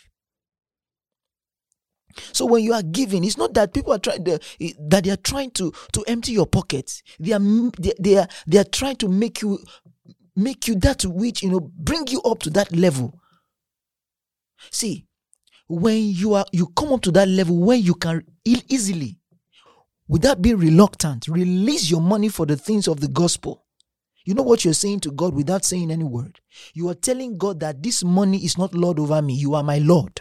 So when you are giving, it's not that people are trying to, eh, that they are trying to to empty your pockets. They are they, they are they are trying to make you make you that which you know bring you up to that level. See, when you are you come up to that level where you can heal easily, without being reluctant, release your money for the things of the gospel. You know what you're saying to God without saying any word? You are telling God that this money is not Lord over me, you are my Lord.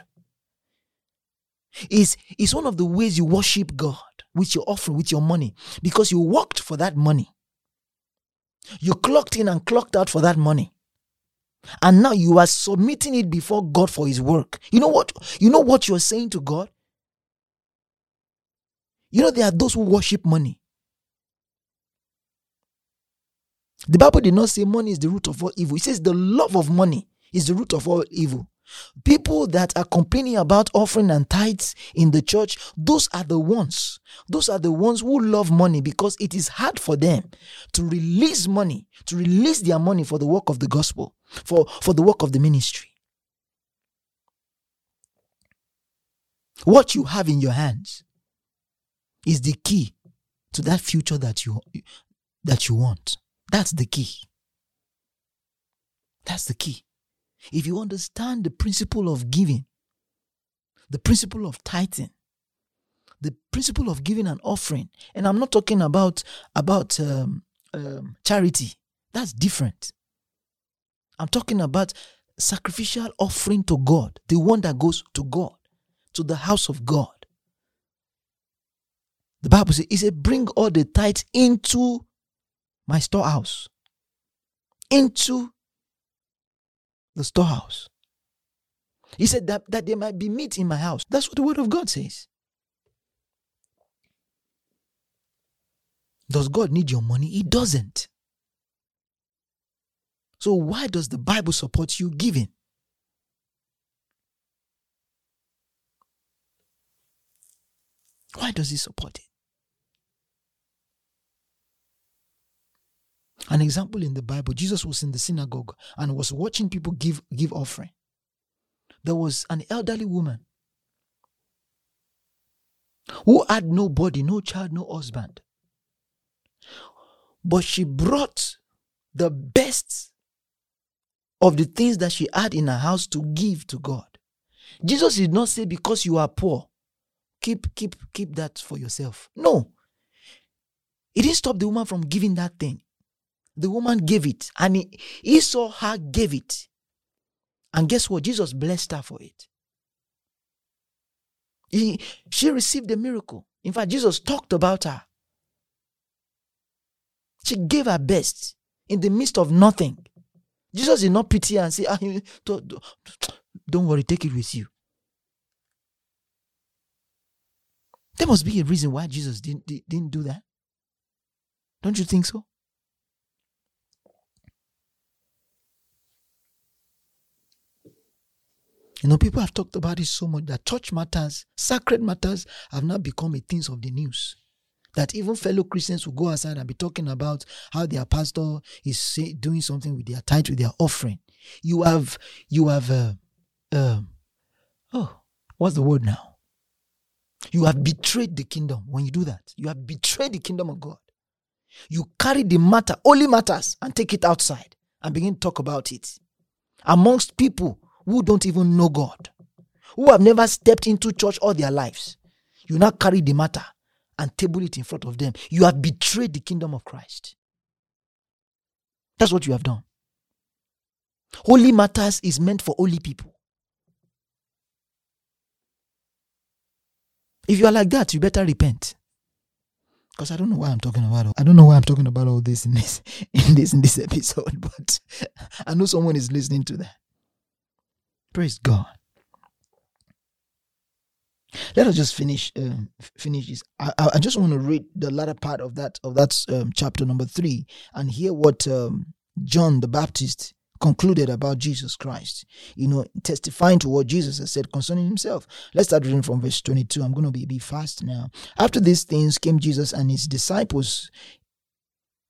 It's, it's one of the ways you worship God with your offering, with your money, because you worked for that money. You clocked in and clocked out for that money. And now you are submitting it before God for his work. You know what? You know what you're saying to God? You know, there are those who worship money. The Bible did not say money is the root of all evil. It says the love of money is the root of all evil. People that are complaining about offering and tithes in the church, those are the ones. Those are the ones who love money because it is hard for them to release money, to release their money for the work of the gospel, for, for the work of the ministry. What you have in your hands is the key to that future that you that you want. That's the key. That's the key. If you understand the principle of giving, the principle of tithing, the principle of giving an offering, and I'm not talking about about um, um, charity. That's different. I'm talking about sacrificial offering to God, the one that goes to God, to the house of God. The Bible says, "It said, bring all the tithes into my storehouse, into the storehouse." He said that, that there might be meat in my house. That's what the word of God says. Does God need your money? He doesn't. So, why does the Bible support you giving? Why does he support it? An example in the Bible, Jesus was in the synagogue and was watching people give, give offering. There was an elderly woman who had nobody, no child, no husband. But she brought the best of the things that she had in her house to give to God. Jesus did not say because you are poor, keep keep keep that for yourself. No. He didn't stop the woman from giving that thing. The woman gave it and he, he saw her gave it. And guess what? Jesus blessed her for it. He, she received a miracle. In fact, Jesus talked about her. She gave her best in the midst of nothing. Jesus did not pity and say, ah, don't, don't worry, take it with you. There must be a reason why Jesus didn't, didn't do that. Don't you think so? You know, people have talked about it so much that church matters, sacred matters have now become a things of the news that even fellow Christians will go outside and be talking about how their pastor is say, doing something with their tithe, with their offering. You have, you have, uh, uh, oh, what's the word now? You have betrayed the kingdom when you do that. You have betrayed the kingdom of God. You carry the matter, only matters, and take it outside and begin to talk about it amongst people who don't even know God, who have never stepped into church all their lives. You now carry the matter and table it in front of them. You have betrayed the kingdom of Christ. That's what you have done. Holy matters is meant for holy people. If you are like that, you better repent. Because I don't know why I'm talking about. I don't know why I'm talking about all this in this in this in this episode, but I know someone is listening to that. Praise God. Let us just finish um, finish this. I, I just want to read the latter part of that of that um, chapter number three and hear what um, John the Baptist concluded about Jesus Christ. You know, testifying to what Jesus has said concerning himself. Let's start reading from verse 22. I'm going to be, be fast now. After these things came Jesus and his disciples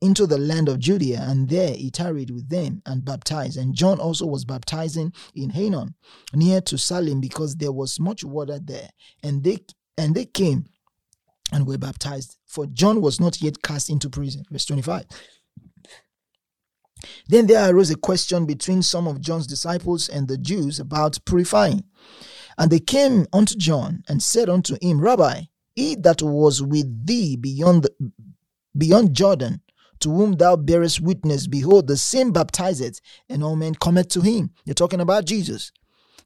into the land of Judea, and there he tarried with them and baptized. And John also was baptizing in Aenon, near to Salim, because there was much water there. And they and they came and were baptized, for John was not yet cast into prison. Verse 25. Then there arose a question between some of John's disciples and the Jews about purifying. And they came unto John and said unto him, Rabbi, he that was with thee beyond the, beyond Jordan, to whom thou bearest witness, behold, the same baptizeth, and all men cometh to him. They're talking about Jesus.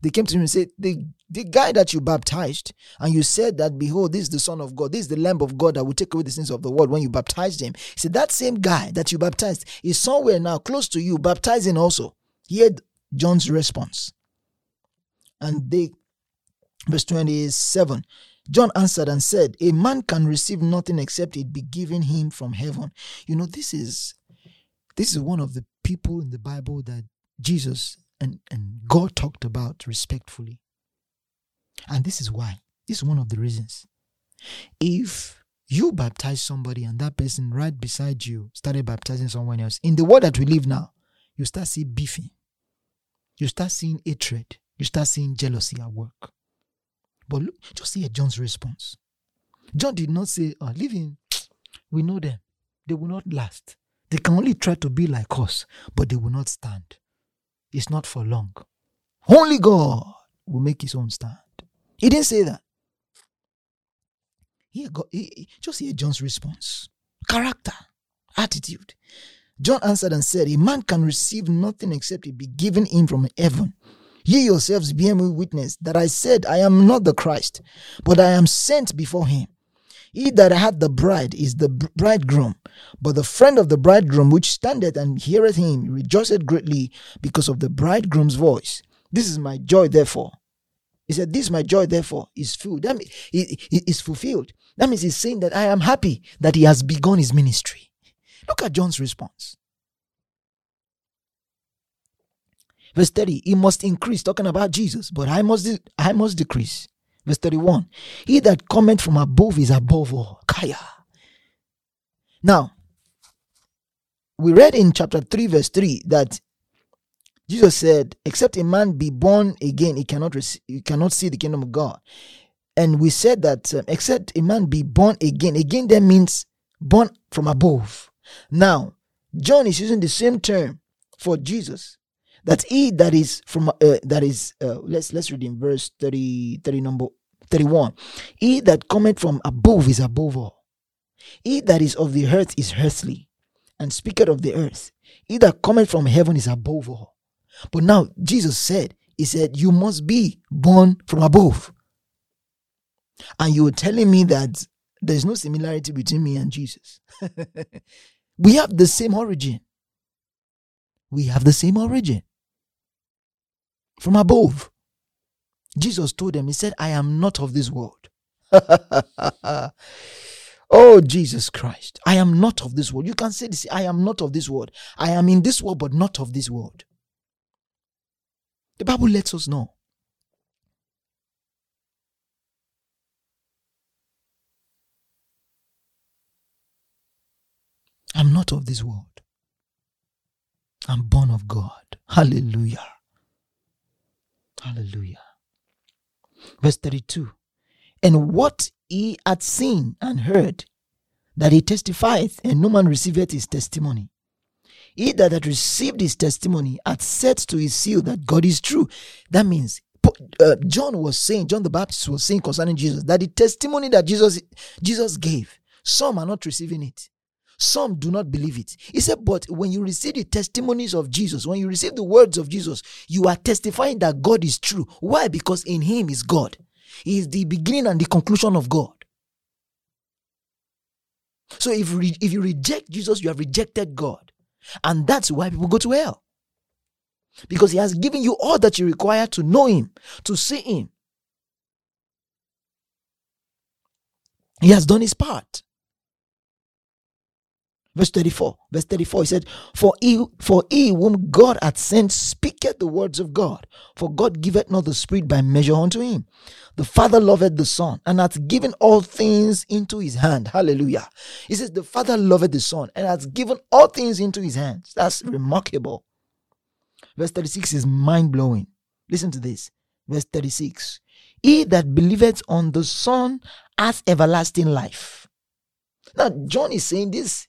They came to him and said, the, the guy that you baptized, and you said that, behold, this is the Son of God, this is the Lamb of God that will take away the sins of the world when you baptized him. He said, that same guy that you baptized is somewhere now close to you, baptizing also. Hear John's response. And they, verse 27, John answered and said, A man can receive nothing except it be given him from heaven. You know, this is this is one of the people in the Bible that Jesus and, and God talked about respectfully. And this is why. This is one of the reasons. If you baptize somebody and that person right beside you started baptizing someone else, in the world that we live now, you start seeing beefing. You start seeing hatred. You start seeing jealousy at work. But look, just hear John's response. John did not say, oh, leave him. We know them. They will not last. They can only try to be like us, but they will not stand. It's not for long. Only God will make his own stand. He didn't say that. Here, God, just hear John's response. Character, attitude. John answered and said, A man can receive nothing except it be given him from heaven. Ye yourselves bear me witness that I said, I am not the Christ, but I am sent before him. He that had the bride is the bridegroom, but the friend of the bridegroom which standeth and heareth him rejoiceth greatly because of the bridegroom's voice. This is my joy, therefore. He said, This my joy, therefore, is full. That means is fulfilled. That means he's saying that I am happy that he has begun his ministry. Look at John's response. Verse 30, he must increase, talking about Jesus, but I must I must decrease. Verse 31. He that cometh from above is above all. Kaya. Now, we read in chapter 3, verse 3 that Jesus said, Except a man be born again, he cannot receive, he cannot see the kingdom of God. And we said that um, except a man be born again, again that means born from above. Now, John is using the same term for Jesus that he that is from uh, that is uh, let's let's read in verse 30 30 number 31 he that cometh from above is above all. He that is of the earth is earthly and speaketh of the earth. He that cometh from heaven is above all. But now jesus said he said you must be born from above. And you were telling me that there's no similarity between me and jesus. We have the same origin. We have the same origin from above. Jesus told them, He said, I am not of this world. oh, Jesus Christ. I am not of this world. You can say this I am not of this world. I am in this world, but not of this world. The Bible lets us know. I'm not of this world. I'm born of God. Hallelujah. Hallelujah. Verse 32 And what he had seen and heard, that he testifieth, and no man receiveth his testimony. He that had received his testimony had set to his seal that God is true. That means uh, John was saying, John the Baptist was saying concerning Jesus, that the testimony that Jesus Jesus gave, some are not receiving it. Some do not believe it. He said, But when you receive the testimonies of Jesus, when you receive the words of Jesus, you are testifying that God is true. Why? Because in Him is God. He is the beginning and the conclusion of God. So if, re- if you reject Jesus, you have rejected God. And that's why people go to hell. Because He has given you all that you require to know Him, to see Him. He has done His part. Verse 34. Verse 34. He said, For he, for he whom God hath sent speaketh the words of God. For God giveth not the Spirit by measure unto him. The Father loveth the Son, and hath given all things into his hand. Hallelujah. He says, The Father loveth the Son, and hath given all things into his hands. That's remarkable. Verse 36 is mind blowing. Listen to this. Verse 36. He that believeth on the Son hath everlasting life. Now, John is saying this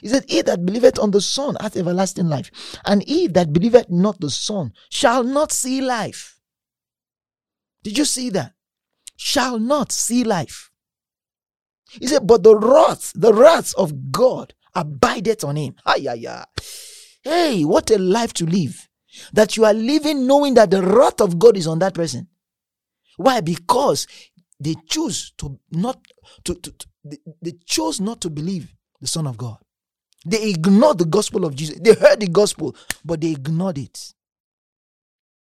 he said, He that believeth on the Son hath everlasting life, and he that believeth not the Son shall not see life. Did you see that? Shall not see life. He said, But the wrath, the wrath of God abideth on him. Ay, ay, ay. Hey, what a life to live. That you are living knowing that the wrath of God is on that person. Why? Because they choose to not to, to, to they, they chose not to believe the Son of God. They ignored the gospel of Jesus. They heard the gospel, but they ignored it.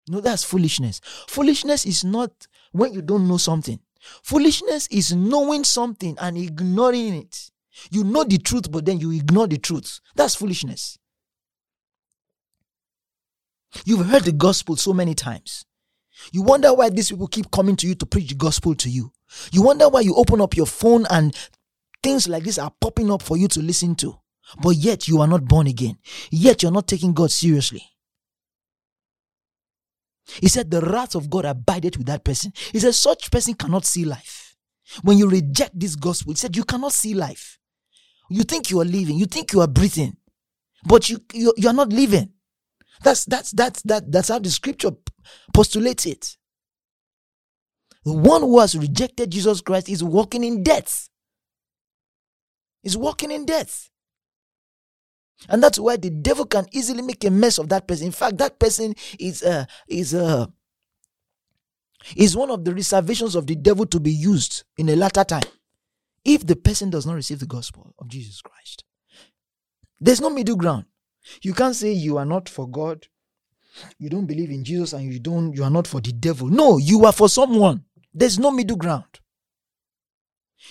No, that's foolishness. Foolishness is not when you don't know something. Foolishness is knowing something and ignoring it. You know the truth, but then you ignore the truth. That's foolishness. You've heard the gospel so many times. You wonder why these people keep coming to you to preach the gospel to you. You wonder why you open up your phone and things like this are popping up for you to listen to but yet you are not born again. Yet you're not taking God seriously. He said, The wrath of God abideth with that person. He said, Such person cannot see life. When you reject this gospel, he said, You cannot see life. You think you are living, you think you are breathing, but you, you, you are not living. That's, that's, that's, that, that's how the scripture postulates it. The one who has rejected Jesus Christ is walking in death. Is walking in death. And that's why the devil can easily make a mess of that person. In fact, that person is uh, is uh, is one of the reservations of the devil to be used in a latter time. If the person does not receive the gospel of Jesus Christ, there's no middle ground. You can't say you are not for God, you don't believe in Jesus, and you don't you are not for the devil. No, you are for someone. There's no middle ground.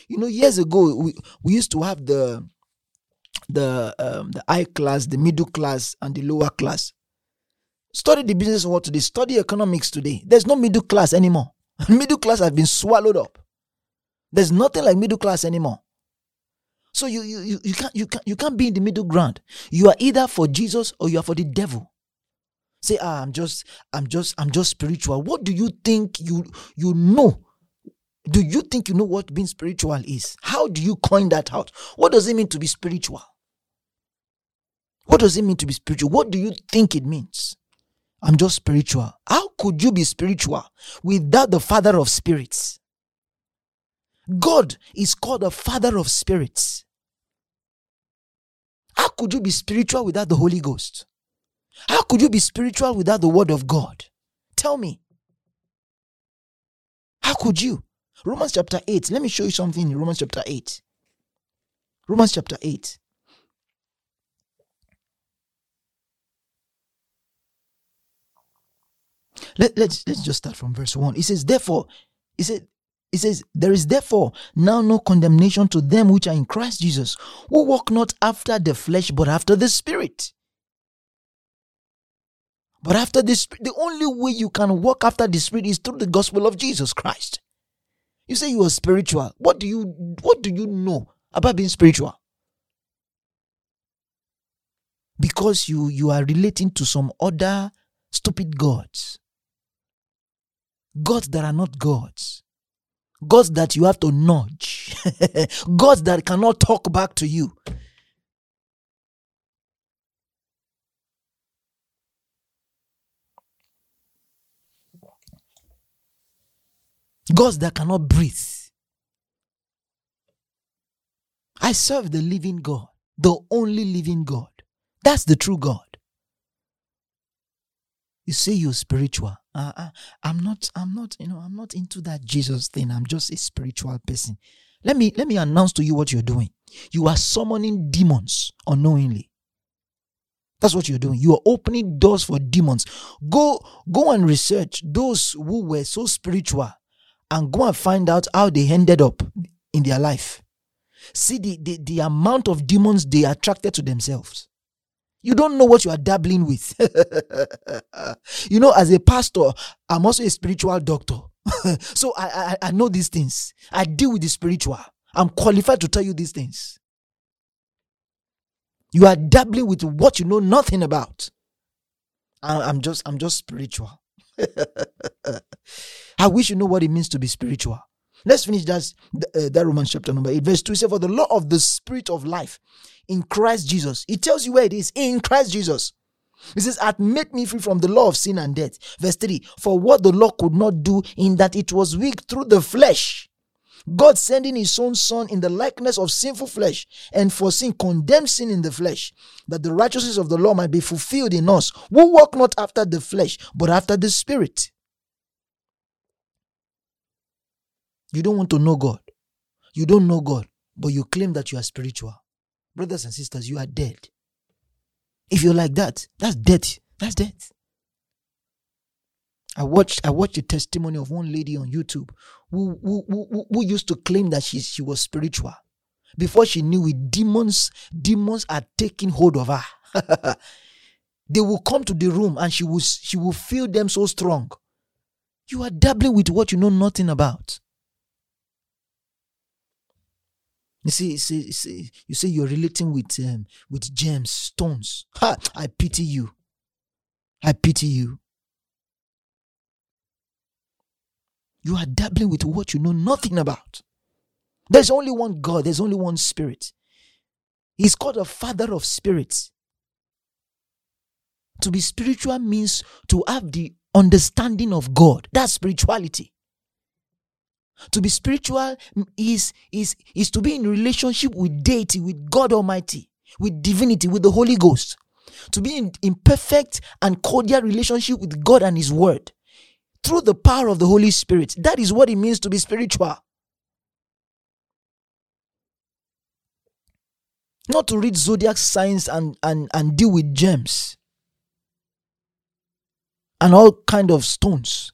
You know, years ago we, we used to have the the um, the high class, the middle class, and the lower class. Study the business world today. Study economics today. There's no middle class anymore. middle class has been swallowed up. There's nothing like middle class anymore. So you, you, you, you, can't, you, can't, you can't be in the middle ground. You are either for Jesus or you are for the devil. Say, ah, I'm just, I'm just, I'm just spiritual. What do you think you you know? Do you think you know what being spiritual is? How do you coin that out? What does it mean to be spiritual? What does it mean to be spiritual? What do you think it means? I'm just spiritual. How could you be spiritual without the Father of spirits? God is called the Father of spirits. How could you be spiritual without the Holy Ghost? How could you be spiritual without the Word of God? Tell me. How could you? Romans chapter 8. Let me show you something in Romans chapter 8. Romans chapter 8. Let, let's let's just start from verse 1. It says, Therefore, it says, it says, There is therefore now no condemnation to them which are in Christ Jesus, who walk not after the flesh, but after the Spirit. But after the Spirit, the only way you can walk after the Spirit is through the gospel of Jesus Christ. You say you are spiritual. What do you what do you know about being spiritual? Because you you are relating to some other stupid gods. Gods that are not gods. Gods that you have to nudge. gods that cannot talk back to you. Gods that cannot breathe. I serve the living God, the only living God. That's the true God. You say you're spiritual. Uh, I'm not. I'm not. You know. I'm not into that Jesus thing. I'm just a spiritual person. Let me let me announce to you what you're doing. You are summoning demons unknowingly. That's what you're doing. You are opening doors for demons. Go go and research those who were so spiritual and go and find out how they ended up in their life. See the, the, the amount of demons they attracted to themselves. You don't know what you are dabbling with. you know, as a pastor, I'm also a spiritual doctor. so I, I, I know these things. I deal with the spiritual. I'm qualified to tell you these things. You are dabbling with what you know nothing about. I'm just I'm just spiritual. I wish you know what it means to be spiritual. Let's finish that, uh, that Romans chapter number 8, verse 2. It says, For the law of the spirit of life in Christ Jesus. It tells you where it is in Christ Jesus. It says, Hath made me free from the law of sin and death. Verse 3 For what the law could not do, in that it was weak through the flesh. God sending his own son in the likeness of sinful flesh, and for sin condemned sin in the flesh, that the righteousness of the law might be fulfilled in us, who walk not after the flesh, but after the spirit. You don't want to know God. You don't know God, but you claim that you are spiritual. Brothers and sisters, you are dead. If you're like that, that's death. That's death. I watched I watched the testimony of one lady on YouTube who, who, who, who used to claim that she, she was spiritual. Before she knew it, demons, demons are taking hold of her. they will come to the room and she will, she will feel them so strong. You are dabbling with what you know nothing about. You see, you see, you see, you say you're relating with um, with gems, stones. Ha! I pity you. I pity you. You are dabbling with what you know nothing about. There's only one God, there's only one Spirit. He's called a Father of spirits. To be spiritual means to have the understanding of God. That's spirituality. To be spiritual is, is, is to be in relationship with deity, with God Almighty, with divinity, with the Holy Ghost. To be in, in perfect and cordial relationship with God and His Word through the power of the Holy Spirit. That is what it means to be spiritual. Not to read zodiac signs and, and, and deal with gems and all kind of stones.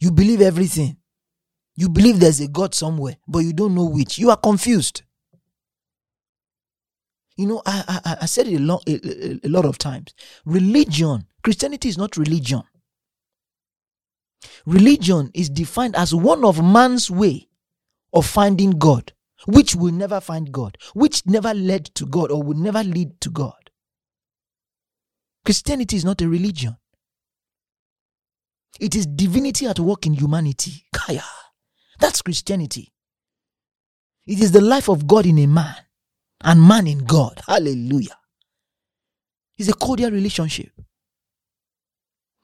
You believe everything. You believe there's a God somewhere, but you don't know which. You are confused. You know, I I, I said it a, long, a, a lot of times. Religion, Christianity is not religion. Religion is defined as one of man's way of finding God, which will never find God, which never led to God or will never lead to God. Christianity is not a religion. It is divinity at work in humanity. Kaya. That's Christianity. It is the life of God in a man and man in God. Hallelujah. It's a cordial relationship.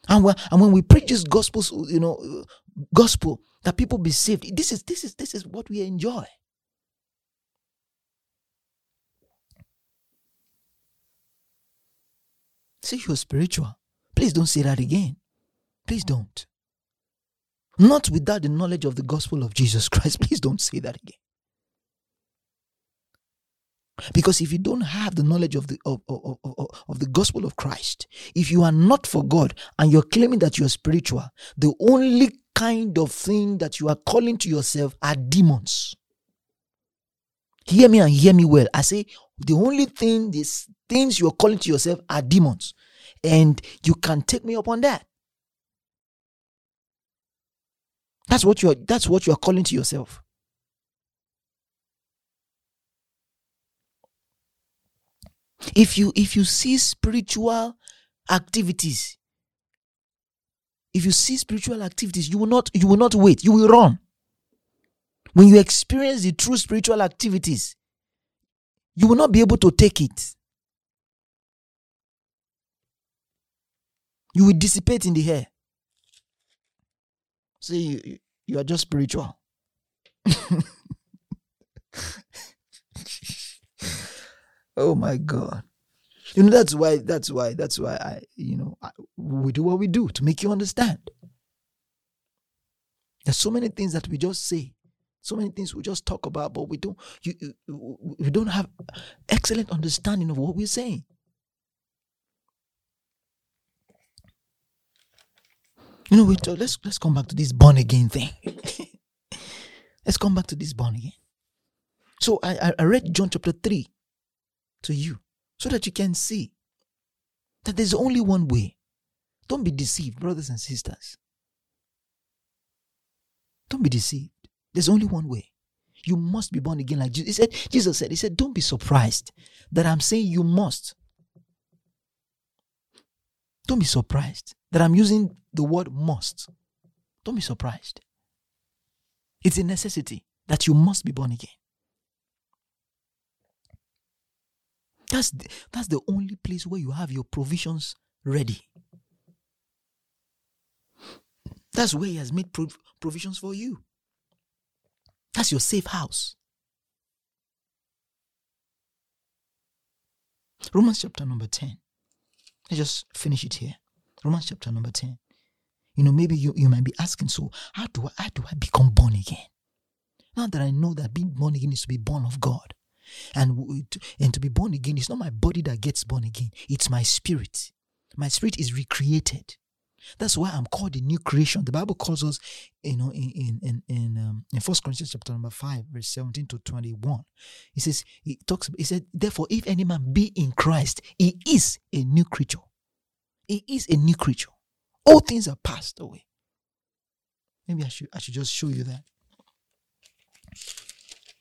And when, and when we preach this gospel, you know, gospel that people be saved, this is this is this is what we enjoy. Say you're spiritual. Please don't say that again. Please don't. Not without the knowledge of the gospel of Jesus Christ. Please don't say that again. Because if you don't have the knowledge of the of, of, of, of, the gospel of Christ, if you are not for God and you're claiming that you're spiritual, the only kind of thing that you are calling to yourself are demons. Hear me and hear me well. I say the only thing, these things you're calling to yourself are demons. And you can take me up on that. That's what you're that's what you're calling to yourself. if you if you see spiritual activities if you see spiritual activities you will not you will not wait. You will run. When you experience the true spiritual activities you will not be able to take it. You will dissipate in the air See, you, you are just spiritual Oh my God. You know, that's why, that's why, that's why I, you know, I, we do what we do to make you understand. There's so many things that we just say, so many things we just talk about, but we don't, you, you we don't have excellent understanding of what we're saying. You know, we talk, let's let's come back to this born again thing. let's come back to this born again. So I, I read John chapter 3, to you so that you can see that there's only one way. Don't be deceived, brothers and sisters. Don't be deceived. There's only one way. You must be born again like Jesus. Said, Jesus said, He said, Don't be surprised that I'm saying you must. Don't be surprised that I'm using the word must. Don't be surprised. It's a necessity that you must be born again. That's the, that's the only place where you have your provisions ready. That's where He has made prov- provisions for you. That's your safe house. Romans chapter number 10. Let's just finish it here. Romans chapter number 10. You know, maybe you, you might be asking, so how do I how do I become born again? Now that I know that being born again is to be born of God. And, and to be born again, it's not my body that gets born again, it's my spirit. My spirit is recreated. That's why I'm called a new creation. The Bible calls us, you know, in in in in, um, in First Corinthians chapter number five, verse seventeen to twenty-one. He says he talks. He said, therefore, if any man be in Christ, he is a new creature. He is a new creature. All things are passed away. Maybe I should I should just show you that.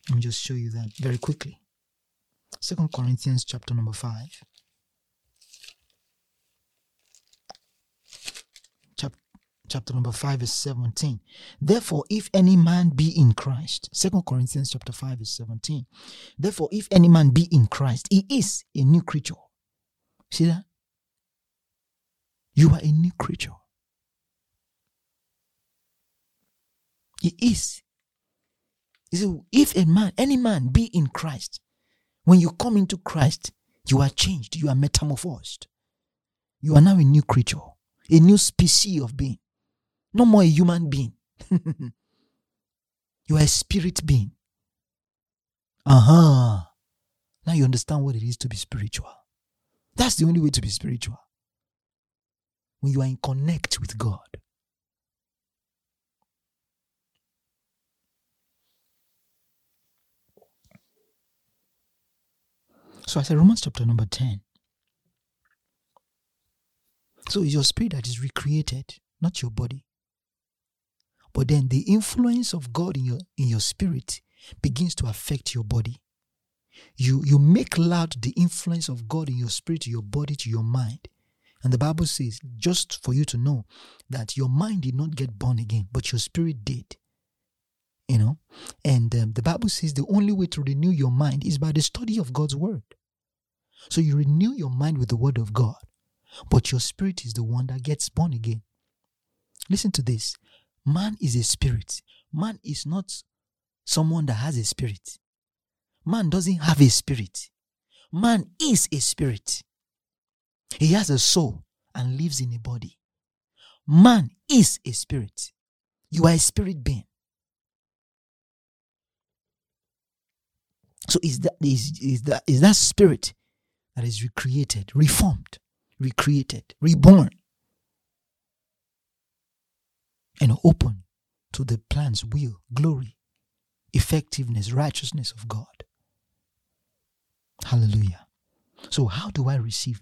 Let me just show you that very quickly. Second Corinthians chapter number 5. Chapter number 5 is 17. Therefore, if any man be in Christ, Second Corinthians chapter 5 is 17. Therefore, if any man be in Christ, he is a new creature. See that? You are a new creature. He is. He said, if a man, any man be in Christ, when you come into Christ, you are changed, you are metamorphosed. You are now a new creature, a new species of being. No more a human being. you are a spirit being. Uh-huh. Now you understand what it is to be spiritual. That's the only way to be spiritual. When you are in connect with God. So I said Romans chapter number 10. So it's your spirit that is recreated, not your body. But then the influence of God in your in your spirit begins to affect your body. You you make loud the influence of God in your spirit, to your body, to your mind. And the Bible says, just for you to know that your mind did not get born again, but your spirit did. You know? And um, the Bible says the only way to renew your mind is by the study of God's word. So you renew your mind with the word of God, but your spirit is the one that gets born again. Listen to this man is a spirit, man is not someone that has a spirit. Man doesn't have a spirit. Man is a spirit. He has a soul and lives in a body. Man is a spirit. You are a spirit being. So is that is, is that is that spirit that is recreated, reformed, recreated, reborn, and open to the plans, will, glory, effectiveness, righteousness of God. Hallelujah. So, how do I receive?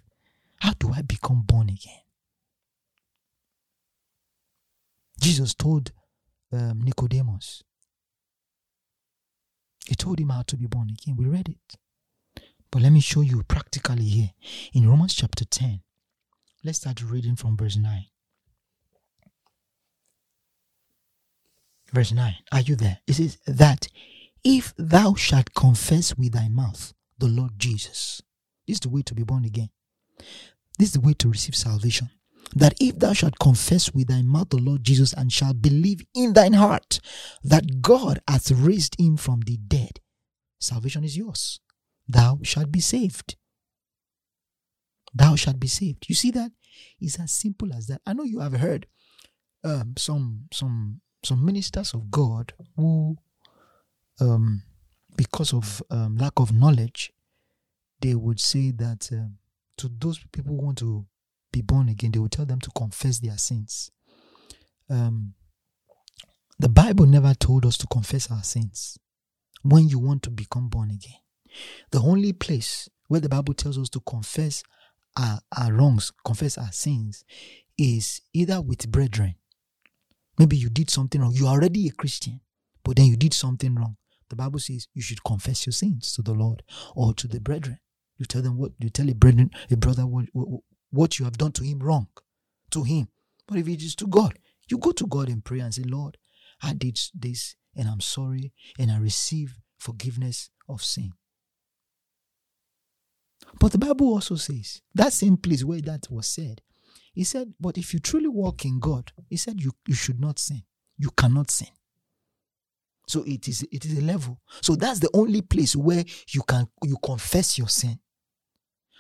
How do I become born again? Jesus told um, Nicodemus, He told him how to be born again. We read it. But let me show you practically here in Romans chapter 10. Let's start reading from verse 9. Verse 9. Are you there? It says that if thou shalt confess with thy mouth the Lord Jesus, this is the way to be born again. This is the way to receive salvation. That if thou shalt confess with thy mouth the Lord Jesus and shalt believe in thine heart that God hath raised him from the dead, salvation is yours thou shalt be saved. Thou shalt be saved. You see that? It's as simple as that. I know you have heard um, some some some ministers of God who, um, because of um, lack of knowledge, they would say that um, to those people who want to be born again, they would tell them to confess their sins. Um, the Bible never told us to confess our sins when you want to become born again. The only place where the Bible tells us to confess our, our wrongs, confess our sins, is either with brethren. Maybe you did something wrong. You are already a Christian, but then you did something wrong. The Bible says you should confess your sins to the Lord or to the brethren. You tell them what you tell a brethren, a brother what, what you have done to him wrong, to him. But if it is to God, you go to God in prayer and say, Lord, I did this and I'm sorry and I receive forgiveness of sin. But the Bible also says, that same place where that was said, he said, But if you truly walk in God, he said you, you should not sin. You cannot sin. So it is it is a level. So that's the only place where you can you confess your sin.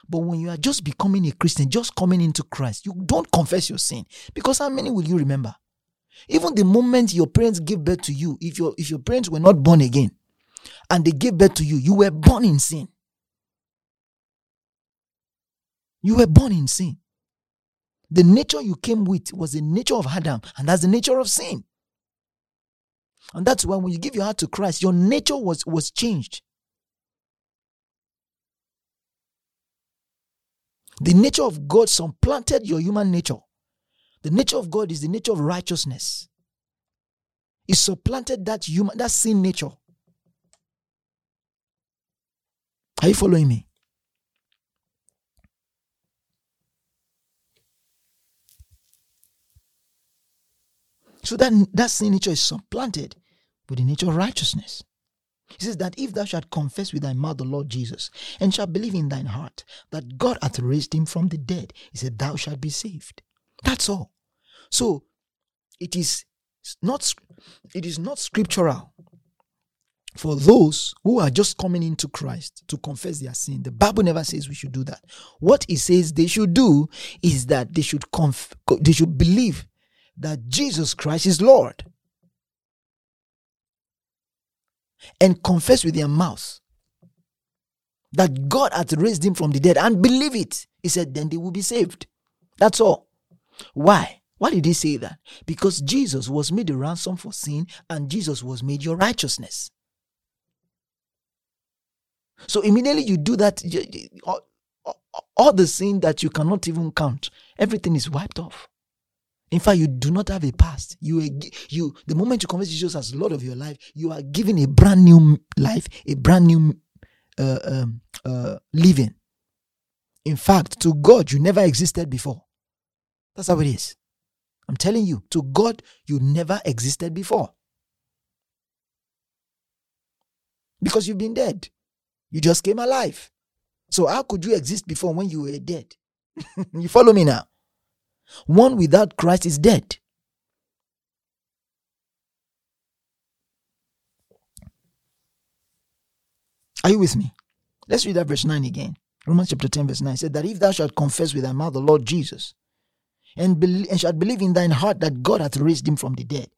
But when you are just becoming a Christian, just coming into Christ, you don't confess your sin. Because how many will you remember? Even the moment your parents gave birth to you, if your if your parents were not born again and they gave birth to you, you were born in sin. You were born in sin. The nature you came with was the nature of Adam, and that's the nature of sin. And that's why when you give your heart to Christ, your nature was, was changed. The nature of God supplanted your human nature. The nature of God is the nature of righteousness. It supplanted that human, that sin nature. Are you following me? So that, that sin nature is supplanted with the nature of righteousness. He says that if thou shalt confess with thy mouth the Lord Jesus and shalt believe in thine heart that God hath raised him from the dead, he said, thou shalt be saved. That's all. So it is not, it is not scriptural for those who are just coming into Christ to confess their sin. The Bible never says we should do that. What it says they should do is that they should conf- they should believe that Jesus Christ is Lord and confess with their mouth that God had raised him from the dead and believe it. He said, then they will be saved. That's all. Why? Why did he say that? Because Jesus was made a ransom for sin and Jesus was made your righteousness. So immediately you do that, all, all the sin that you cannot even count, everything is wiped off. In fact, you do not have a past. You, you, the moment you confess Jesus as Lord of your life, you are given a brand new life, a brand new uh, um, uh, living. In fact, to God, you never existed before. That's how it is. I'm telling you, to God, you never existed before. Because you've been dead. You just came alive. So how could you exist before when you were dead? you follow me now? One without Christ is dead. Are you with me? Let's read that verse 9 again. Romans chapter 10, verse 9 said that if thou shalt confess with thy mouth the Lord Jesus, and, be- and shalt believe in thine heart that God hath raised him from the dead,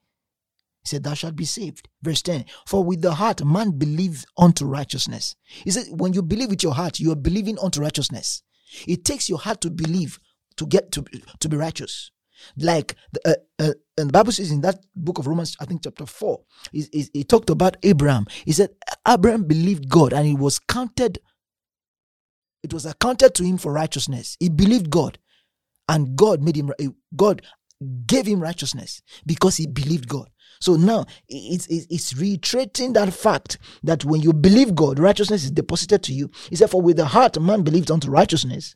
he said, Thou shalt be saved. Verse 10 For with the heart man believes unto righteousness. He said, When you believe with your heart, you are believing unto righteousness. It takes your heart to believe to get to, to be righteous. Like the, uh, uh, and the Bible says in that book of Romans, I think chapter 4, he, talked about Abraham. He said, Abraham believed God and it was counted, it was accounted to him for righteousness. He believed God and God made him, God gave him righteousness because he believed God. So now it's, it's, reiterating that fact that when you believe God, righteousness is deposited to you. He said, For with the heart man believes unto righteousness,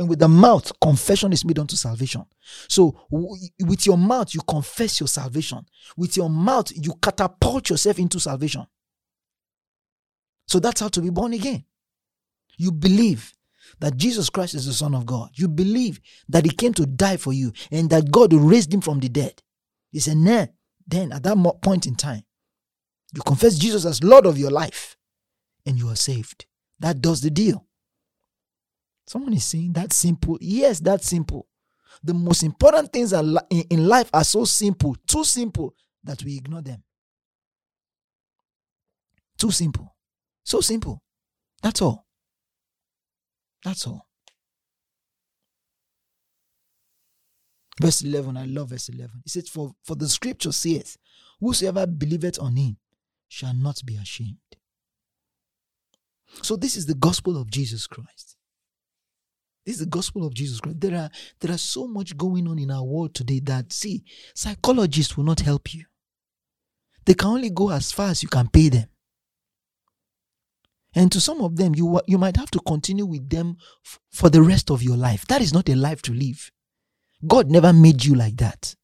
and with the mouth confession is made unto salvation. So with your mouth you confess your salvation. With your mouth you catapult yourself into salvation. So that's how to be born again. You believe that Jesus Christ is the Son of God. You believe that He came to die for you and that God raised Him from the dead. He said, nah, then at that point in time, you confess Jesus as Lord of your life and you are saved. That does the deal. Someone is saying that simple. Yes, that's simple. The most important things in life are so simple, too simple that we ignore them. Too simple. So simple. That's all. That's all. Verse 11, I love verse 11. It says, For, for the scripture says, Whosoever believeth on him shall not be ashamed. So, this is the gospel of Jesus Christ. This is the gospel of Jesus Christ. There are there are so much going on in our world today that see, psychologists will not help you. They can only go as far as you can pay them. And to some of them, you you might have to continue with them f- for the rest of your life. That is not a life to live. God never made you like that.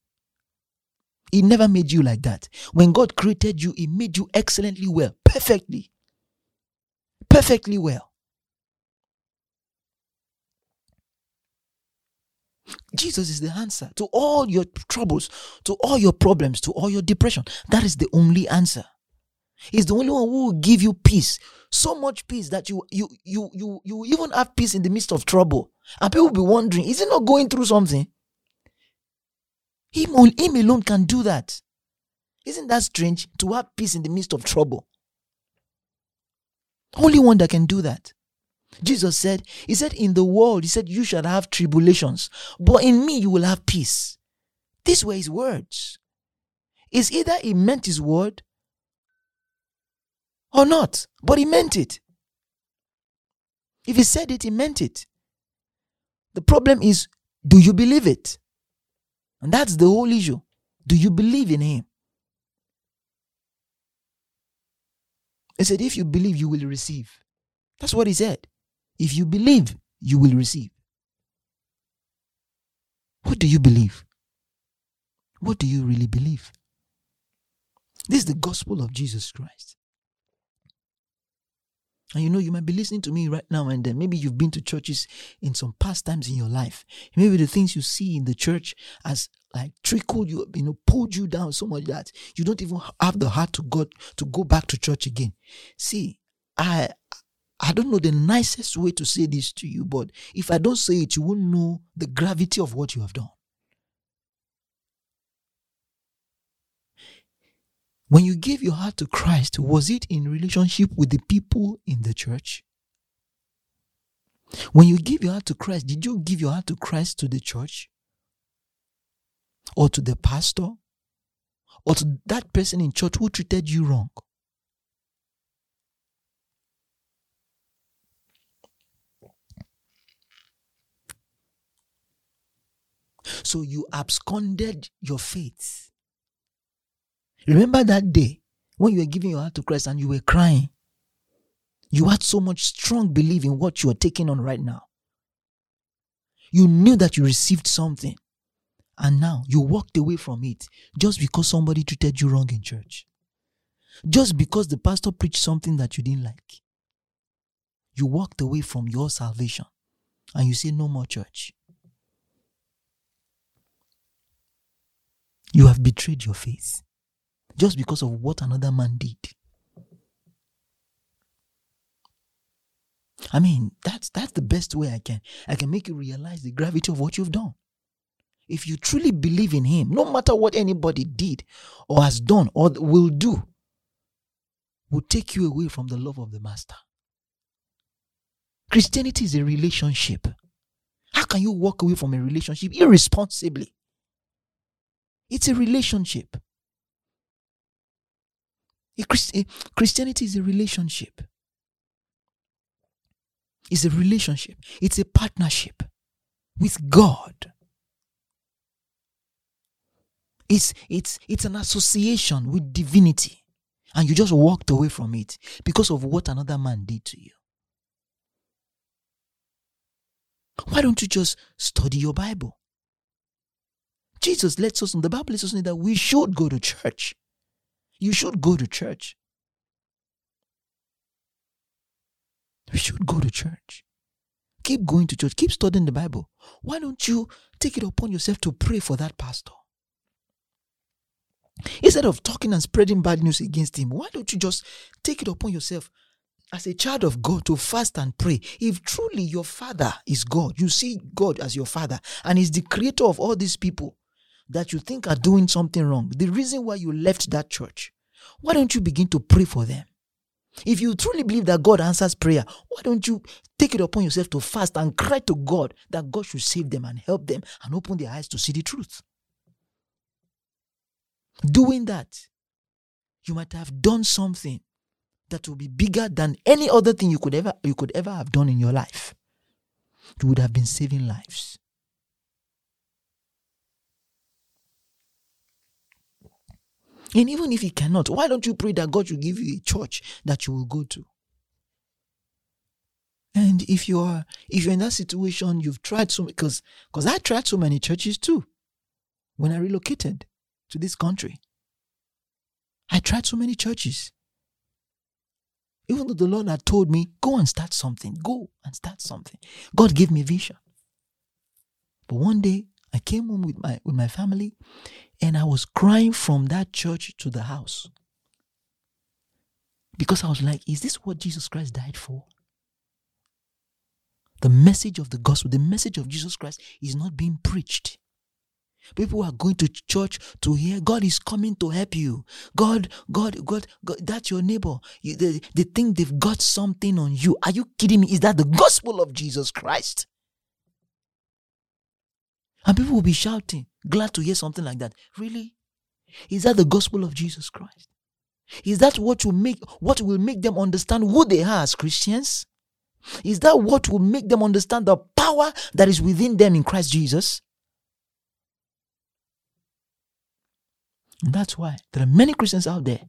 He never made you like that. When God created you, He made you excellently well, perfectly. Perfectly well. Jesus is the answer to all your troubles, to all your problems, to all your depression. That is the only answer. He's the only one who will give you peace. So much peace that you you you you you even have peace in the midst of trouble. And people will be wondering, is he not going through something? Him, him alone can do that. Isn't that strange to have peace in the midst of trouble? Only one that can do that. Jesus said, He said, In the world, He said, You shall have tribulations, but in me you will have peace. These were His words. It's either He meant His word or not, but He meant it. If He said it, He meant it. The problem is, do you believe it? And that's the whole issue. Do you believe in Him? He said, If you believe, you will receive. That's what He said. If you believe, you will receive. What do you believe? What do you really believe? This is the gospel of Jesus Christ. And you know, you might be listening to me right now and then. Maybe you've been to churches in some past times in your life. Maybe the things you see in the church has like trickled you, you know, pulled you down so much that you don't even have the heart to go to go back to church again. See, I I don't know the nicest way to say this to you, but if I don't say it, you won't know the gravity of what you have done. When you gave your heart to Christ, was it in relationship with the people in the church? When you give your heart to Christ, did you give your heart to Christ to the church? Or to the pastor? Or to that person in church who treated you wrong? So you absconded your faith. Remember that day when you were giving your heart to Christ and you were crying. You had so much strong belief in what you are taking on right now. You knew that you received something and now you walked away from it just because somebody treated you wrong in church. Just because the pastor preached something that you didn't like. You walked away from your salvation and you say, No more church. You have betrayed your faith just because of what another man did. I mean, that's that's the best way I can I can make you realize the gravity of what you've done. If you truly believe in him, no matter what anybody did or has done or will do, will take you away from the love of the master. Christianity is a relationship. How can you walk away from a relationship irresponsibly? It's a relationship. Christianity is a relationship. It's a relationship. It's a partnership with God. It's it's it's an association with divinity. And you just walked away from it because of what another man did to you. Why don't you just study your Bible? Jesus lets us, know, the Bible lets us know that we should go to church. You should go to church. We should go to church. Keep going to church. Keep studying the Bible. Why don't you take it upon yourself to pray for that pastor? Instead of talking and spreading bad news against him, why don't you just take it upon yourself as a child of God to fast and pray. If truly your father is God, you see God as your father and is the creator of all these people that you think are doing something wrong, the reason why you left that church, why don't you begin to pray for them? If you truly believe that God answers prayer, why don't you take it upon yourself to fast and cry to God that God should save them and help them and open their eyes to see the truth? Doing that, you might have done something that will be bigger than any other thing you could ever you could ever have done in your life. You would have been saving lives. And even if you cannot, why don't you pray that God will give you a church that you will go to? And if you are if you're in that situation, you've tried so because because I tried so many churches too when I relocated to this country. I tried so many churches. Even though the Lord had told me, go and start something, go and start something. God gave me vision. But one day came home with my with my family and I was crying from that church to the house. Because I was like, is this what Jesus Christ died for? The message of the gospel, the message of Jesus Christ is not being preached. People are going to church to hear God is coming to help you. God, God, God, God that's your neighbor. You, they, they think they've got something on you. Are you kidding me? Is that the gospel of Jesus Christ? And people will be shouting, glad to hear something like that. Really? Is that the gospel of Jesus Christ? Is that what will make what will make them understand who they are as Christians? Is that what will make them understand the power that is within them in Christ Jesus? And that's why there are many Christians out there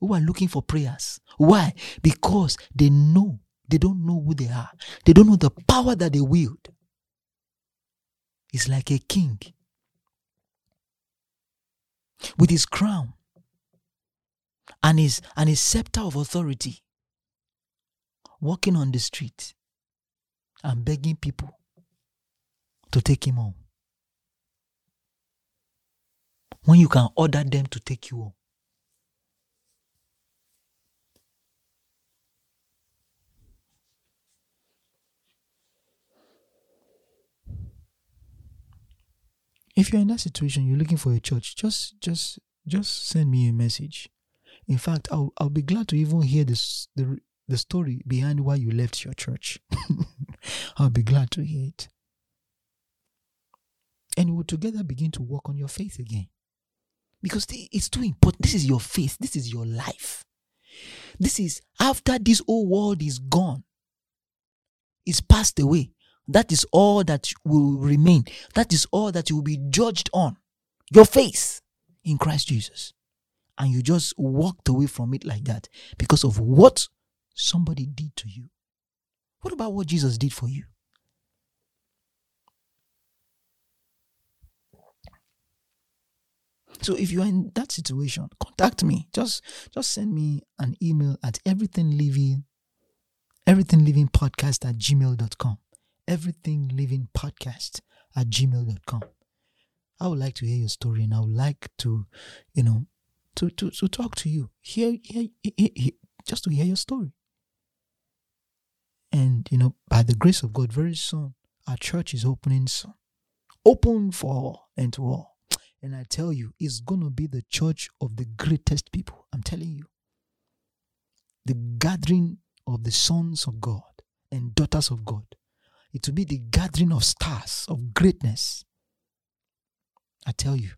who are looking for prayers. Why? Because they know, they don't know who they are. They don't know the power that they wield. It's like a king with his crown and his and his scepter of authority. walking on the street and begging people to take him home. When you can order them to take you home. If you're in that situation, you're looking for a church, just just just send me a message. In fact, I'll I'll be glad to even hear this the the story behind why you left your church. I'll be glad to hear it. And we'll together begin to work on your faith again. Because it's too important. This is your faith. This is your life. This is after this whole world is gone, it's passed away. That is all that will remain. That is all that you will be judged on. Your faith in Christ Jesus. And you just walked away from it like that because of what somebody did to you. What about what Jesus did for you? So if you're in that situation, contact me. Just just send me an email at everything living everything living podcast at gmail.com everything living podcast at gmail.com. I would like to hear your story and I would like to, you know, to, to, to talk to you. Hear, hear, hear, hear, just to hear your story. And, you know, by the grace of God, very soon, our church is opening soon. Open for all and to all. And I tell you, it's going to be the church of the greatest people. I'm telling you. The gathering of the sons of God and daughters of God it will be the gathering of stars of greatness. I tell you,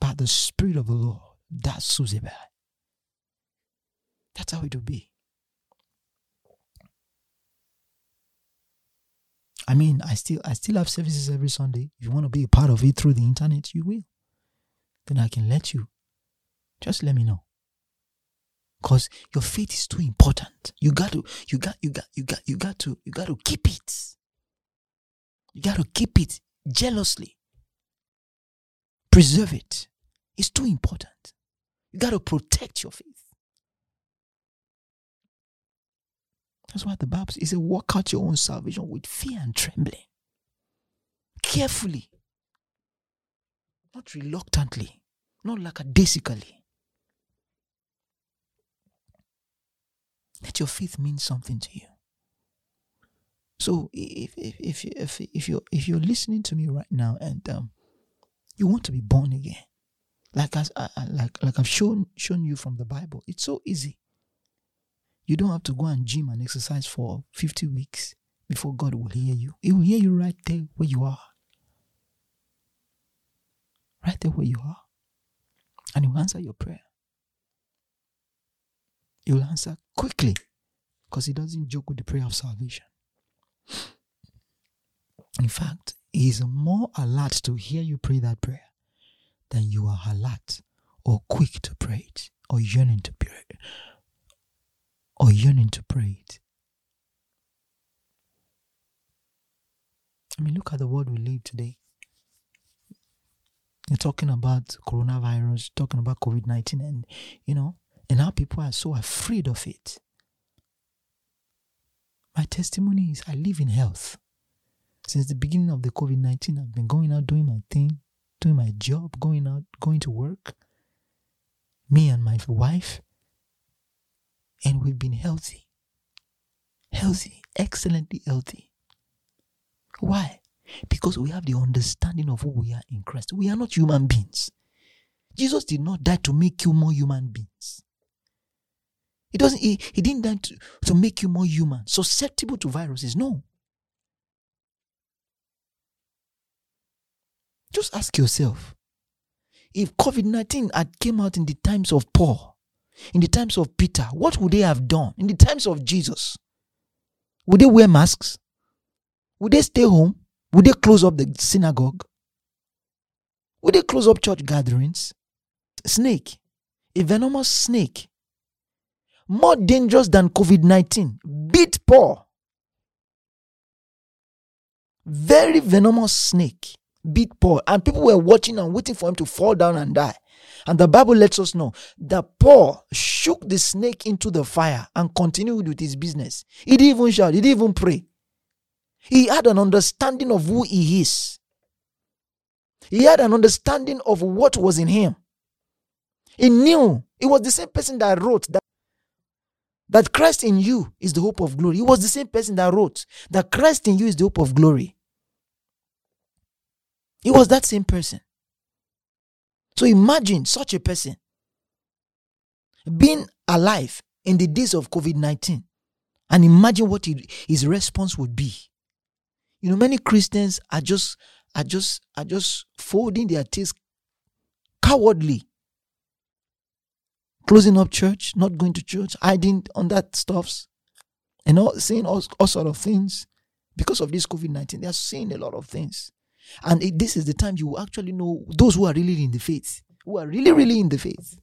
by the Spirit of the Lord, that's Suzibai. That's how it will be. I mean, I still I still have services every Sunday. If you want to be a part of it through the internet, you will. Then I can let you. Just let me know. Because your faith is too important. You got to, you got, you got, you got, you got to, you got to keep it. You got to keep it jealously. Preserve it. It's too important. You got to protect your faith. That's why the Bible says, work out your own salvation with fear and trembling, carefully, not reluctantly, not lackadaisically." Let your faith mean something to you. So if if if if, if you're if you're listening to me right now and um, you want to be born again, like as I, like like I've shown shown you from the Bible, it's so easy. You don't have to go and gym and exercise for 50 weeks before God will hear you. He will hear you right there where you are. Right there where you are. And He will answer your prayer. Will answer quickly because He doesn't joke with the prayer of salvation. In fact, He is more alert to hear you pray that prayer than you are alert or quick to pray it or yearning to pray it or yearning to pray it. I mean, look at the world we live today. You're talking about coronavirus, talking about COVID 19, and you know, and how people are so afraid of it. My testimony is I live in health. Since the beginning of the COVID 19, I've been going out doing my thing, doing my job, going out, going to work. Me and my wife. And we've been healthy. Healthy, excellently healthy. Why? Because we have the understanding of who we are in Christ. We are not human beings. Jesus did not die to make you more human beings. He doesn't he, he didn't die to, to make you more human, susceptible to viruses. No. Just ask yourself if COVID 19 had came out in the times of Paul, in the times of Peter, what would they have done? In the times of Jesus, would they wear masks? Would they stay home? Would they close up the synagogue? Would they close up church gatherings? Snake, a venomous snake, more dangerous than COVID 19, beat Paul. Very venomous snake beat Paul, and people were watching and waiting for him to fall down and die. And the Bible lets us know that Paul shook the snake into the fire and continued with his business. He didn't even shout, he didn't even pray. He had an understanding of who he is. He had an understanding of what was in him. He knew it was the same person that wrote that, that Christ in you is the hope of glory. He was the same person that wrote that Christ in you is the hope of glory. He was that same person. So imagine such a person being alive in the days of COVID 19 and imagine what he, his response would be. You know, many Christians are just are just are just folding their teeth cowardly. Closing up church, not going to church, hiding on that stuffs, and all saying all, all sort of things because of this COVID 19. They are saying a lot of things. And it, this is the time you actually know those who are really in the faith, who are really, really in the faith.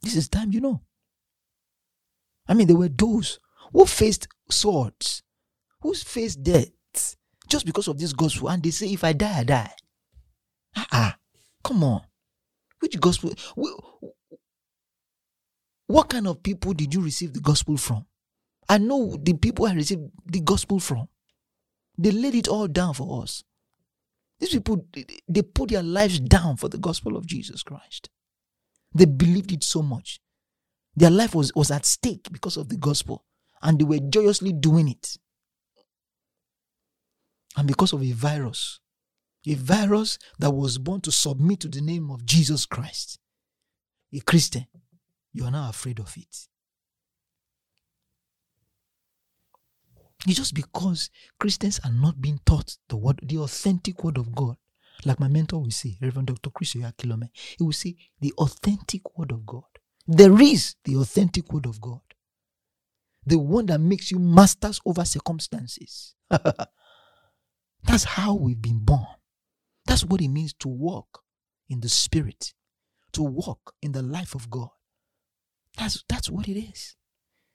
This is time you know. I mean, there were those who faced swords, who faced death just because of this gospel, and they say, if I die, I die. Ah, uh-uh. come on. Which gospel? What kind of people did you receive the gospel from? I know the people I received the gospel from. They laid it all down for us. These people, they put their lives down for the gospel of Jesus Christ. They believed it so much. Their life was, was at stake because of the gospel, and they were joyously doing it. And because of a virus, a virus that was born to submit to the name of Jesus Christ, a Christian, you are now afraid of it. It's just because Christians are not being taught the word, the authentic word of God. Like my mentor will say, Reverend Dr. Chris Oyakhilome, he will say, the authentic word of God. There is the authentic word of God. The one that makes you masters over circumstances. That's how we've been born. That's what it means to walk in the spirit, to walk in the life of God. That's, that's what it is.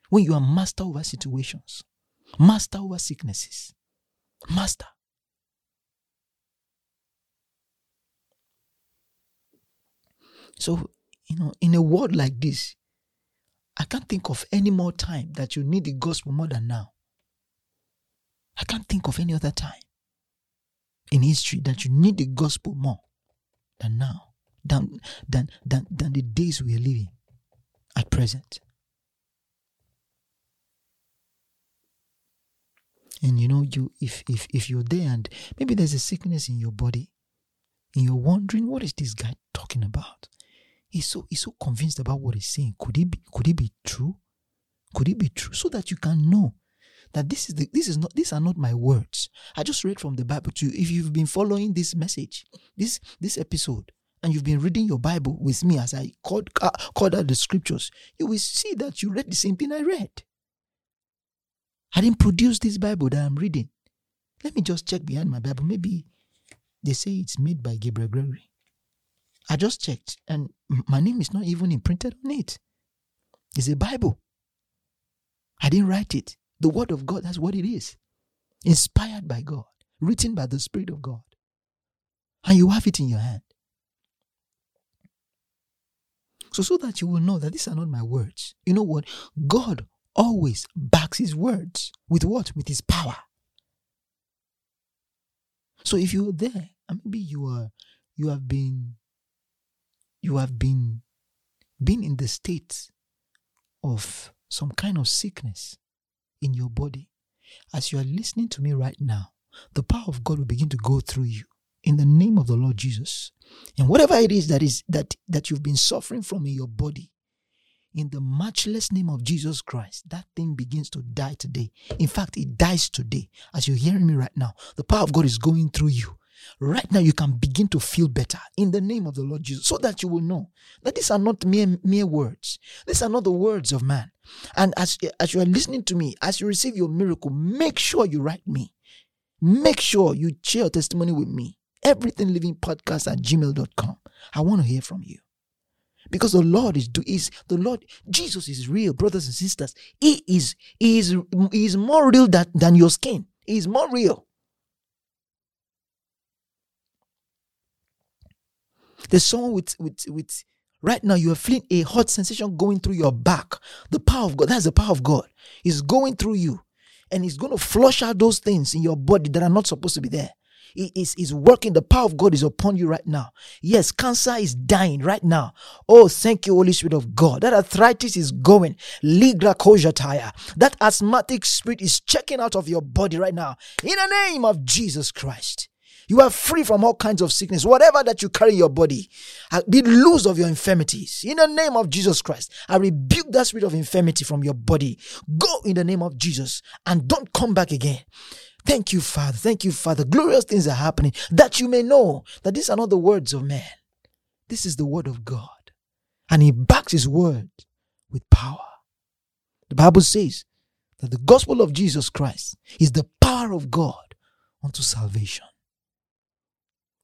When you are master over situations, master over sicknesses. Master. So, you know, in a world like this, I can't think of any more time that you need the gospel more than now. I can't think of any other time in history that you need the gospel more than now, than than than, than the days we are living at present. and you know you if if if you're there and maybe there's a sickness in your body and you're wondering what is this guy talking about? He's so he's so convinced about what he's saying. Could it be could it be true? Could it be true? So that you can know that this is the this is not these are not my words i just read from the bible to you if you've been following this message this this episode and you've been reading your bible with me as i called uh, called out the scriptures you will see that you read the same thing i read I didn't produce this Bible that I'm reading. Let me just check behind my Bible. Maybe they say it's made by Gabriel Gregory. I just checked, and my name is not even imprinted on it. It's a Bible. I didn't write it. The Word of God, that's what it is. Inspired by God, written by the Spirit of God. And you have it in your hand. So, so that you will know that these are not my words. You know what? God always backs his words with what? With his power. So if you're there, and maybe you are you have been you have been been in the state of some kind of sickness in your body. As you are listening to me right now, the power of God will begin to go through you in the name of the Lord Jesus. And whatever it is that is that that you've been suffering from in your body, in the matchless name of Jesus Christ, that thing begins to die today. In fact, it dies today. As you're hearing me right now, the power of God is going through you. Right now, you can begin to feel better in the name of the Lord Jesus, so that you will know that these are not mere, mere words. These are not the words of man. And as, as you are listening to me, as you receive your miracle, make sure you write me. Make sure you share your testimony with me. Everything living podcast at gmail.com. I want to hear from you. Because the Lord is do is the Lord Jesus is real, brothers and sisters. He is he is he is more real than, than your skin. He is more real. There's someone with with with right now you are feeling a hot sensation going through your back. The power of God, that's the power of God, is going through you. And it's going to flush out those things in your body that are not supposed to be there. It is, is working. The power of God is upon you right now. Yes, cancer is dying right now. Oh, thank you, Holy Spirit of God. That arthritis is going. Ligra kojataya. That asthmatic spirit is checking out of your body right now. In the name of Jesus Christ. You are free from all kinds of sickness. Whatever that you carry your body, uh, be loose of your infirmities. In the name of Jesus Christ, I rebuke that spirit of infirmity from your body. Go in the name of Jesus and don't come back again. Thank you, Father. Thank you, Father. Glorious things are happening that you may know that these are not the words of man. This is the word of God. And he backs his word with power. The Bible says that the gospel of Jesus Christ is the power of God unto salvation.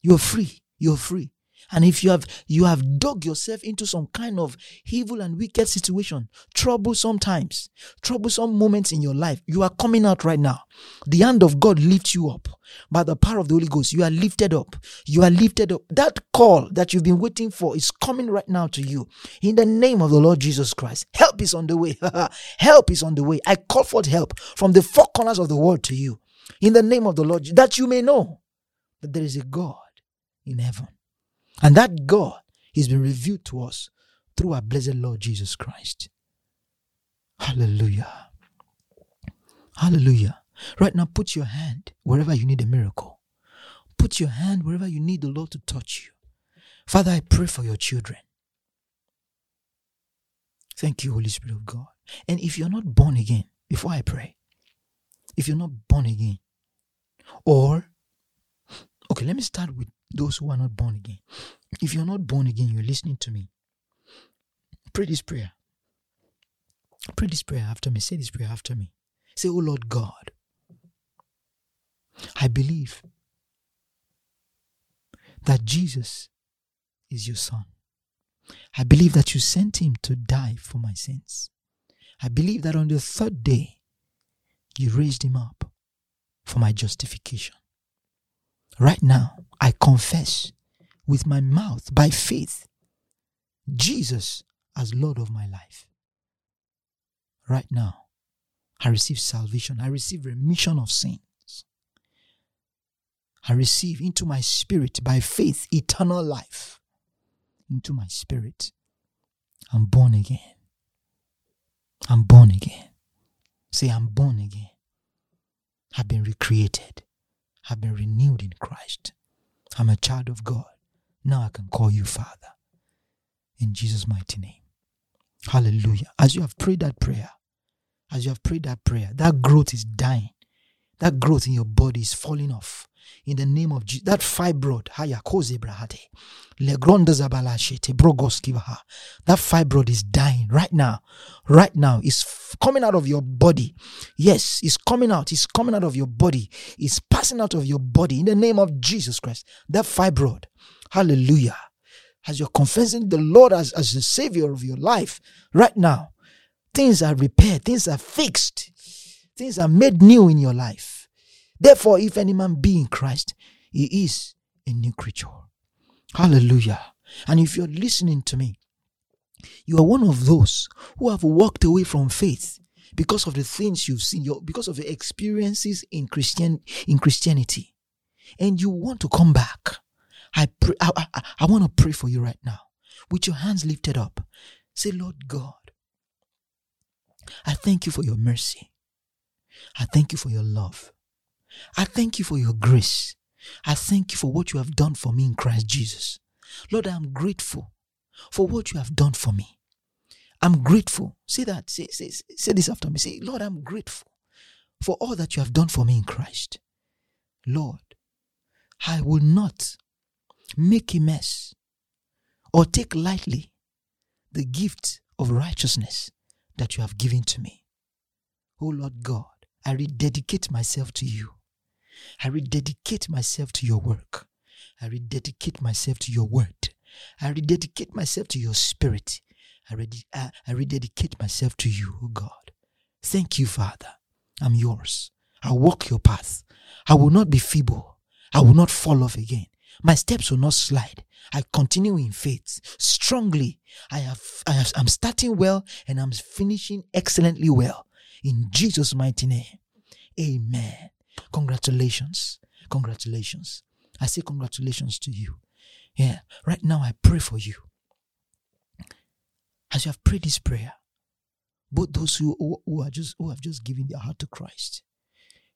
You're free. You're free. And if you have you have dug yourself into some kind of evil and wicked situation, troublesome times, troublesome moments in your life, you are coming out right now. The hand of God lifts you up by the power of the Holy Ghost. You are lifted up. You are lifted up. That call that you've been waiting for is coming right now to you. In the name of the Lord Jesus Christ. Help is on the way. help is on the way. I call forth help from the four corners of the world to you. In the name of the Lord, that you may know that there is a God in heaven and that God has been revealed to us through our blessed Lord Jesus Christ. Hallelujah. Hallelujah. Right now, put your hand wherever you need a miracle. Put your hand wherever you need the Lord to touch you. Father, I pray for your children. Thank you, Holy Spirit of God. And if you're not born again, before I pray, if you're not born again, or, okay, let me start with those who are not born again. If you're not born again, you're listening to me. Pray this prayer. Pray this prayer after me. Say this prayer after me. Say, Oh Lord God, I believe that Jesus is your Son. I believe that you sent him to die for my sins. I believe that on the third day, you raised him up for my justification. Right now, I confess with my mouth by faith Jesus as Lord of my life. Right now, I receive salvation. I receive remission of sins. I receive into my spirit by faith eternal life. Into my spirit. I'm born again. I'm born again. Say, I'm born again. I've been recreated have been renewed in Christ. I'm a child of God. Now I can call you Father. In Jesus' mighty name. Hallelujah. As you have prayed that prayer, as you have prayed that prayer, that growth is dying. That growth in your body is falling off in the name of Jesus. That fibroid, haya kozebrahate, legronda zabalashete, brogoskivaha. That fibroid is dying right now. Right now. It's coming out of your body. Yes, it's coming out. It's coming out of your body. It's passing out of your body in the name of Jesus Christ. That fibroid. Hallelujah. As you're confessing the Lord as, as the Savior of your life right now, things are repaired, things are fixed, things are made new in your life Therefore, if any man be in Christ, he is a new creature. Hallelujah. And if you're listening to me, you are one of those who have walked away from faith because of the things you've seen, your, because of the experiences in Christian in Christianity, and you want to come back. I pray, I, I, I want to pray for you right now, with your hands lifted up. Say, Lord God, I thank you for your mercy. I thank you for your love. I thank you for your grace. I thank you for what you have done for me in Christ Jesus. Lord, I am grateful for what you have done for me. I'm grateful. Say that. Say, say, say this after me. Say, Lord, I'm grateful for all that you have done for me in Christ. Lord, I will not make a mess or take lightly the gift of righteousness that you have given to me. Oh Lord God, I rededicate myself to you. I rededicate myself to your work. I rededicate myself to your word. I rededicate myself to your spirit. I, redi- I, I rededicate myself to you, oh God. Thank you, Father. I'm yours. I walk your path. I will not be feeble. I will not fall off again. My steps will not slide. I continue in faith strongly. I have, I have, I'm starting well and I'm finishing excellently well. In Jesus' mighty name. Amen. Congratulations. Congratulations. I say congratulations to you. Yeah. Right now, I pray for you. As you have prayed this prayer, both those who, who are just who have just given their heart to Christ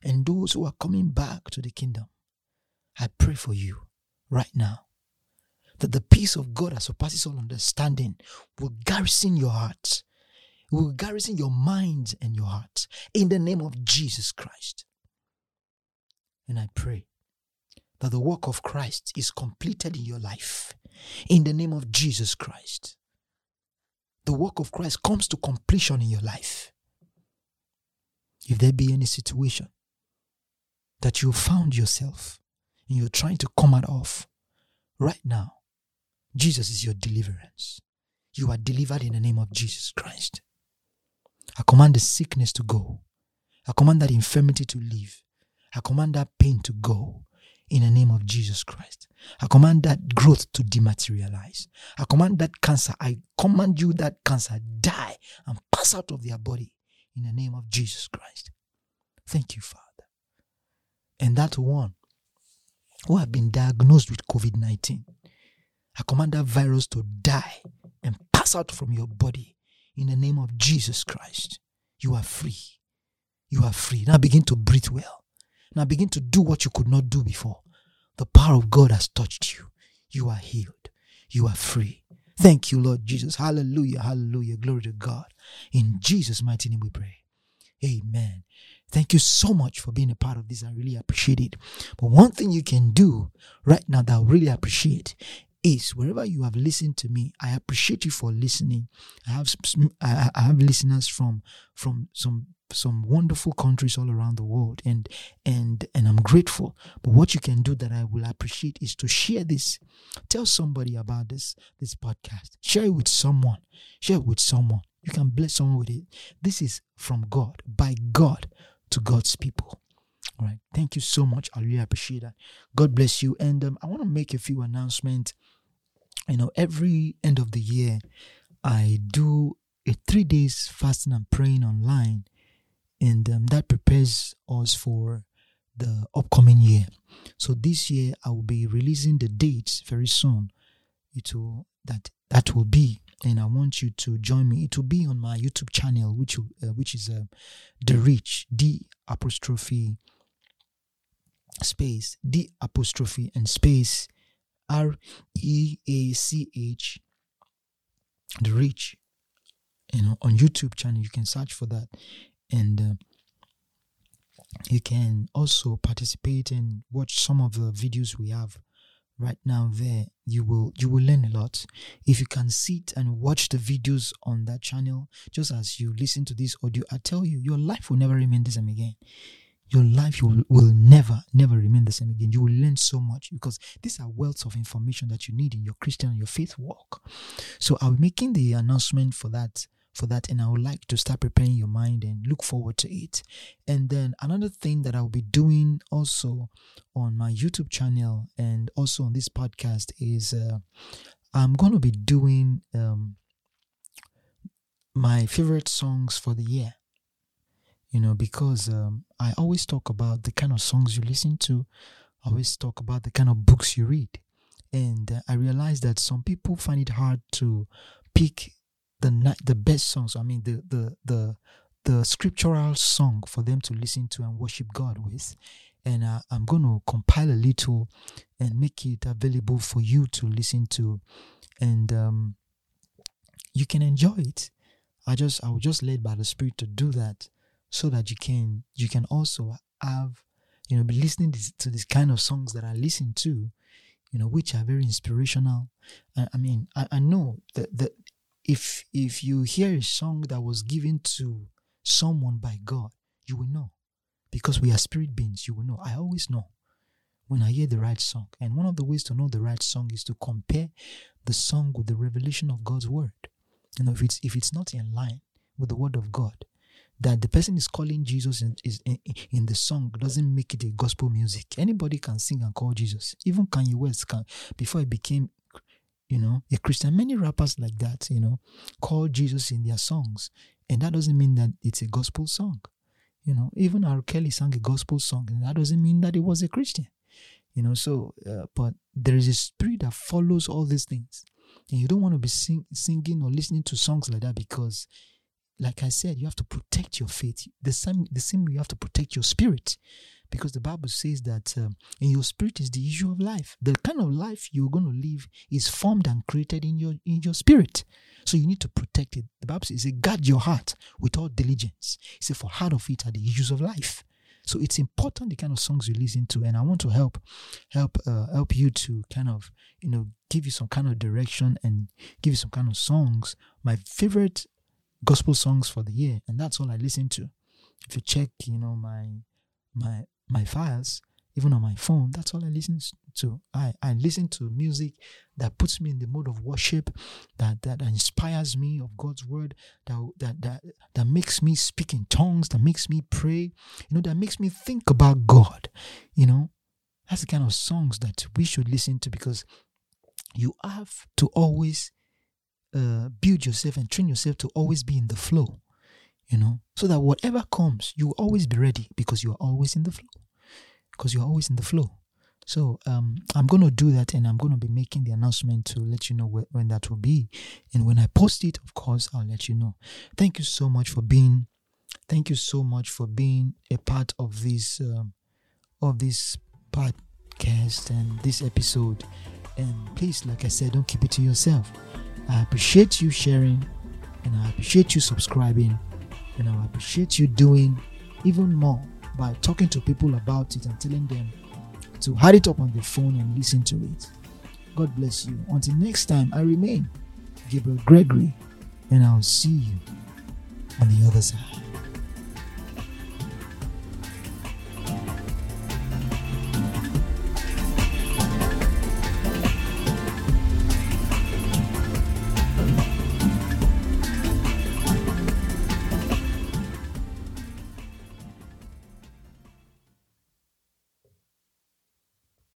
and those who are coming back to the kingdom, I pray for you right now that the peace of God that surpasses all understanding will garrison your heart, will garrison your mind and your heart in the name of Jesus Christ. And I pray that the work of Christ is completed in your life in the name of Jesus Christ. The work of Christ comes to completion in your life. If there be any situation that you found yourself and you're trying to come out of right now, Jesus is your deliverance. You are delivered in the name of Jesus Christ. I command the sickness to go. I command that infirmity to leave. I command that pain to go in the name of Jesus Christ. I command that growth to dematerialize. I command that cancer, I command you that cancer die and pass out of their body in the name of Jesus Christ. Thank you, Father. And that one who have been diagnosed with COVID 19, I command that virus to die and pass out from your body in the name of Jesus Christ. You are free. You are free. Now begin to breathe well. Now begin to do what you could not do before. The power of God has touched you. You are healed. You are free. Thank you, Lord Jesus. Hallelujah. Hallelujah. Glory to God. In Jesus' mighty name we pray. Amen. Thank you so much for being a part of this. I really appreciate it. But one thing you can do right now that I really appreciate is wherever you have listened to me, I appreciate you for listening. I have I have listeners from from some some wonderful countries all around the world and and and I'm grateful. But what you can do that I will appreciate is to share this. Tell somebody about this this podcast. Share it with someone. Share it with someone. You can bless someone with it. This is from God, by God to God's people. All right. Thank you so much. I really appreciate that. God bless you. And um, I want to make a few announcements. You know, every end of the year, I do a three days fasting and praying online and um, that prepares us for the upcoming year. So this year I will be releasing the dates very soon. It will that that will be, and I want you to join me. It will be on my YouTube channel, which uh, which is uh, the Rich D apostrophe space D apostrophe and space R E A C H the Reach. You know, on YouTube channel, you can search for that. And uh, you can also participate and watch some of the videos we have right now there. You will you will learn a lot. If you can sit and watch the videos on that channel just as you listen to this audio i tell you your life will never remain the same again your life will, will never never remain the same again you will learn so much because these are wealths of information that you need in your christian your faith walk so i'll be making the announcement for that for that and I would like to start preparing your mind and look forward to it. And then another thing that I'll be doing also on my YouTube channel and also on this podcast is uh, I'm going to be doing um, my favorite songs for the year. You know, because um, I always talk about the kind of songs you listen to, I always talk about the kind of books you read. And uh, I realize that some people find it hard to pick the the best songs. I mean the the the the scriptural song for them to listen to and worship God with. And uh, I'm going to compile a little and make it available for you to listen to, and um, you can enjoy it. I just I was just led by the Spirit to do that, so that you can you can also have you know be listening to this kind of songs that I listen to, you know, which are very inspirational. I, I mean, I, I know that that if if you hear a song that was given to someone by God, you will know. Because we are spirit beings, you will know. I always know when I hear the right song. And one of the ways to know the right song is to compare the song with the revelation of God's word. You know, if it's if it's not in line with the word of God, that the person is calling Jesus in, is in, in the song doesn't make it a gospel music. Anybody can sing and call Jesus. Even Kanye West can before he became you know, a Christian. Many rappers like that, you know, call Jesus in their songs. And that doesn't mean that it's a gospel song. You know, even R. Kelly sang a gospel song, and that doesn't mean that he was a Christian. You know, so, uh, but there is a spirit that follows all these things. And you don't want to be sing, singing or listening to songs like that because, like I said, you have to protect your faith. The same, the same way you have to protect your spirit because the Bible says that um, in your spirit is the issue of life. The kind of life you're going to live is formed and created in your in your spirit. So you need to protect it. The Bible says, guard your heart with all diligence. He said, for heart of it are the issues of life. So it's important the kind of songs you listen to, and I want to help help uh, help you to kind of you know give you some kind of direction and give you some kind of songs. My favorite gospel songs for the year, and that's all I listen to. If you check, you know my my my files, even on my phone. That's all I listen to. I, I listen to music that puts me in the mode of worship, that, that inspires me of God's word, that, that, that, that makes me speak in tongues, that makes me pray, you know, that makes me think about God. You know, that's the kind of songs that we should listen to because you have to always uh, build yourself and train yourself to always be in the flow you know, so that whatever comes, you will always be ready because you are always in the flow. Because you're always in the flow. So um, I'm going to do that and I'm going to be making the announcement to let you know wh- when that will be. And when I post it, of course, I'll let you know. Thank you so much for being, thank you so much for being a part of this, um, of this podcast and this episode. And please, like I said, don't keep it to yourself. I appreciate you sharing and I appreciate you subscribing and I appreciate you doing even more by talking to people about it and telling them to add it up on the phone and listen to it. God bless you. Until next time, I remain Gabriel Gregory, and I'll see you on the other side.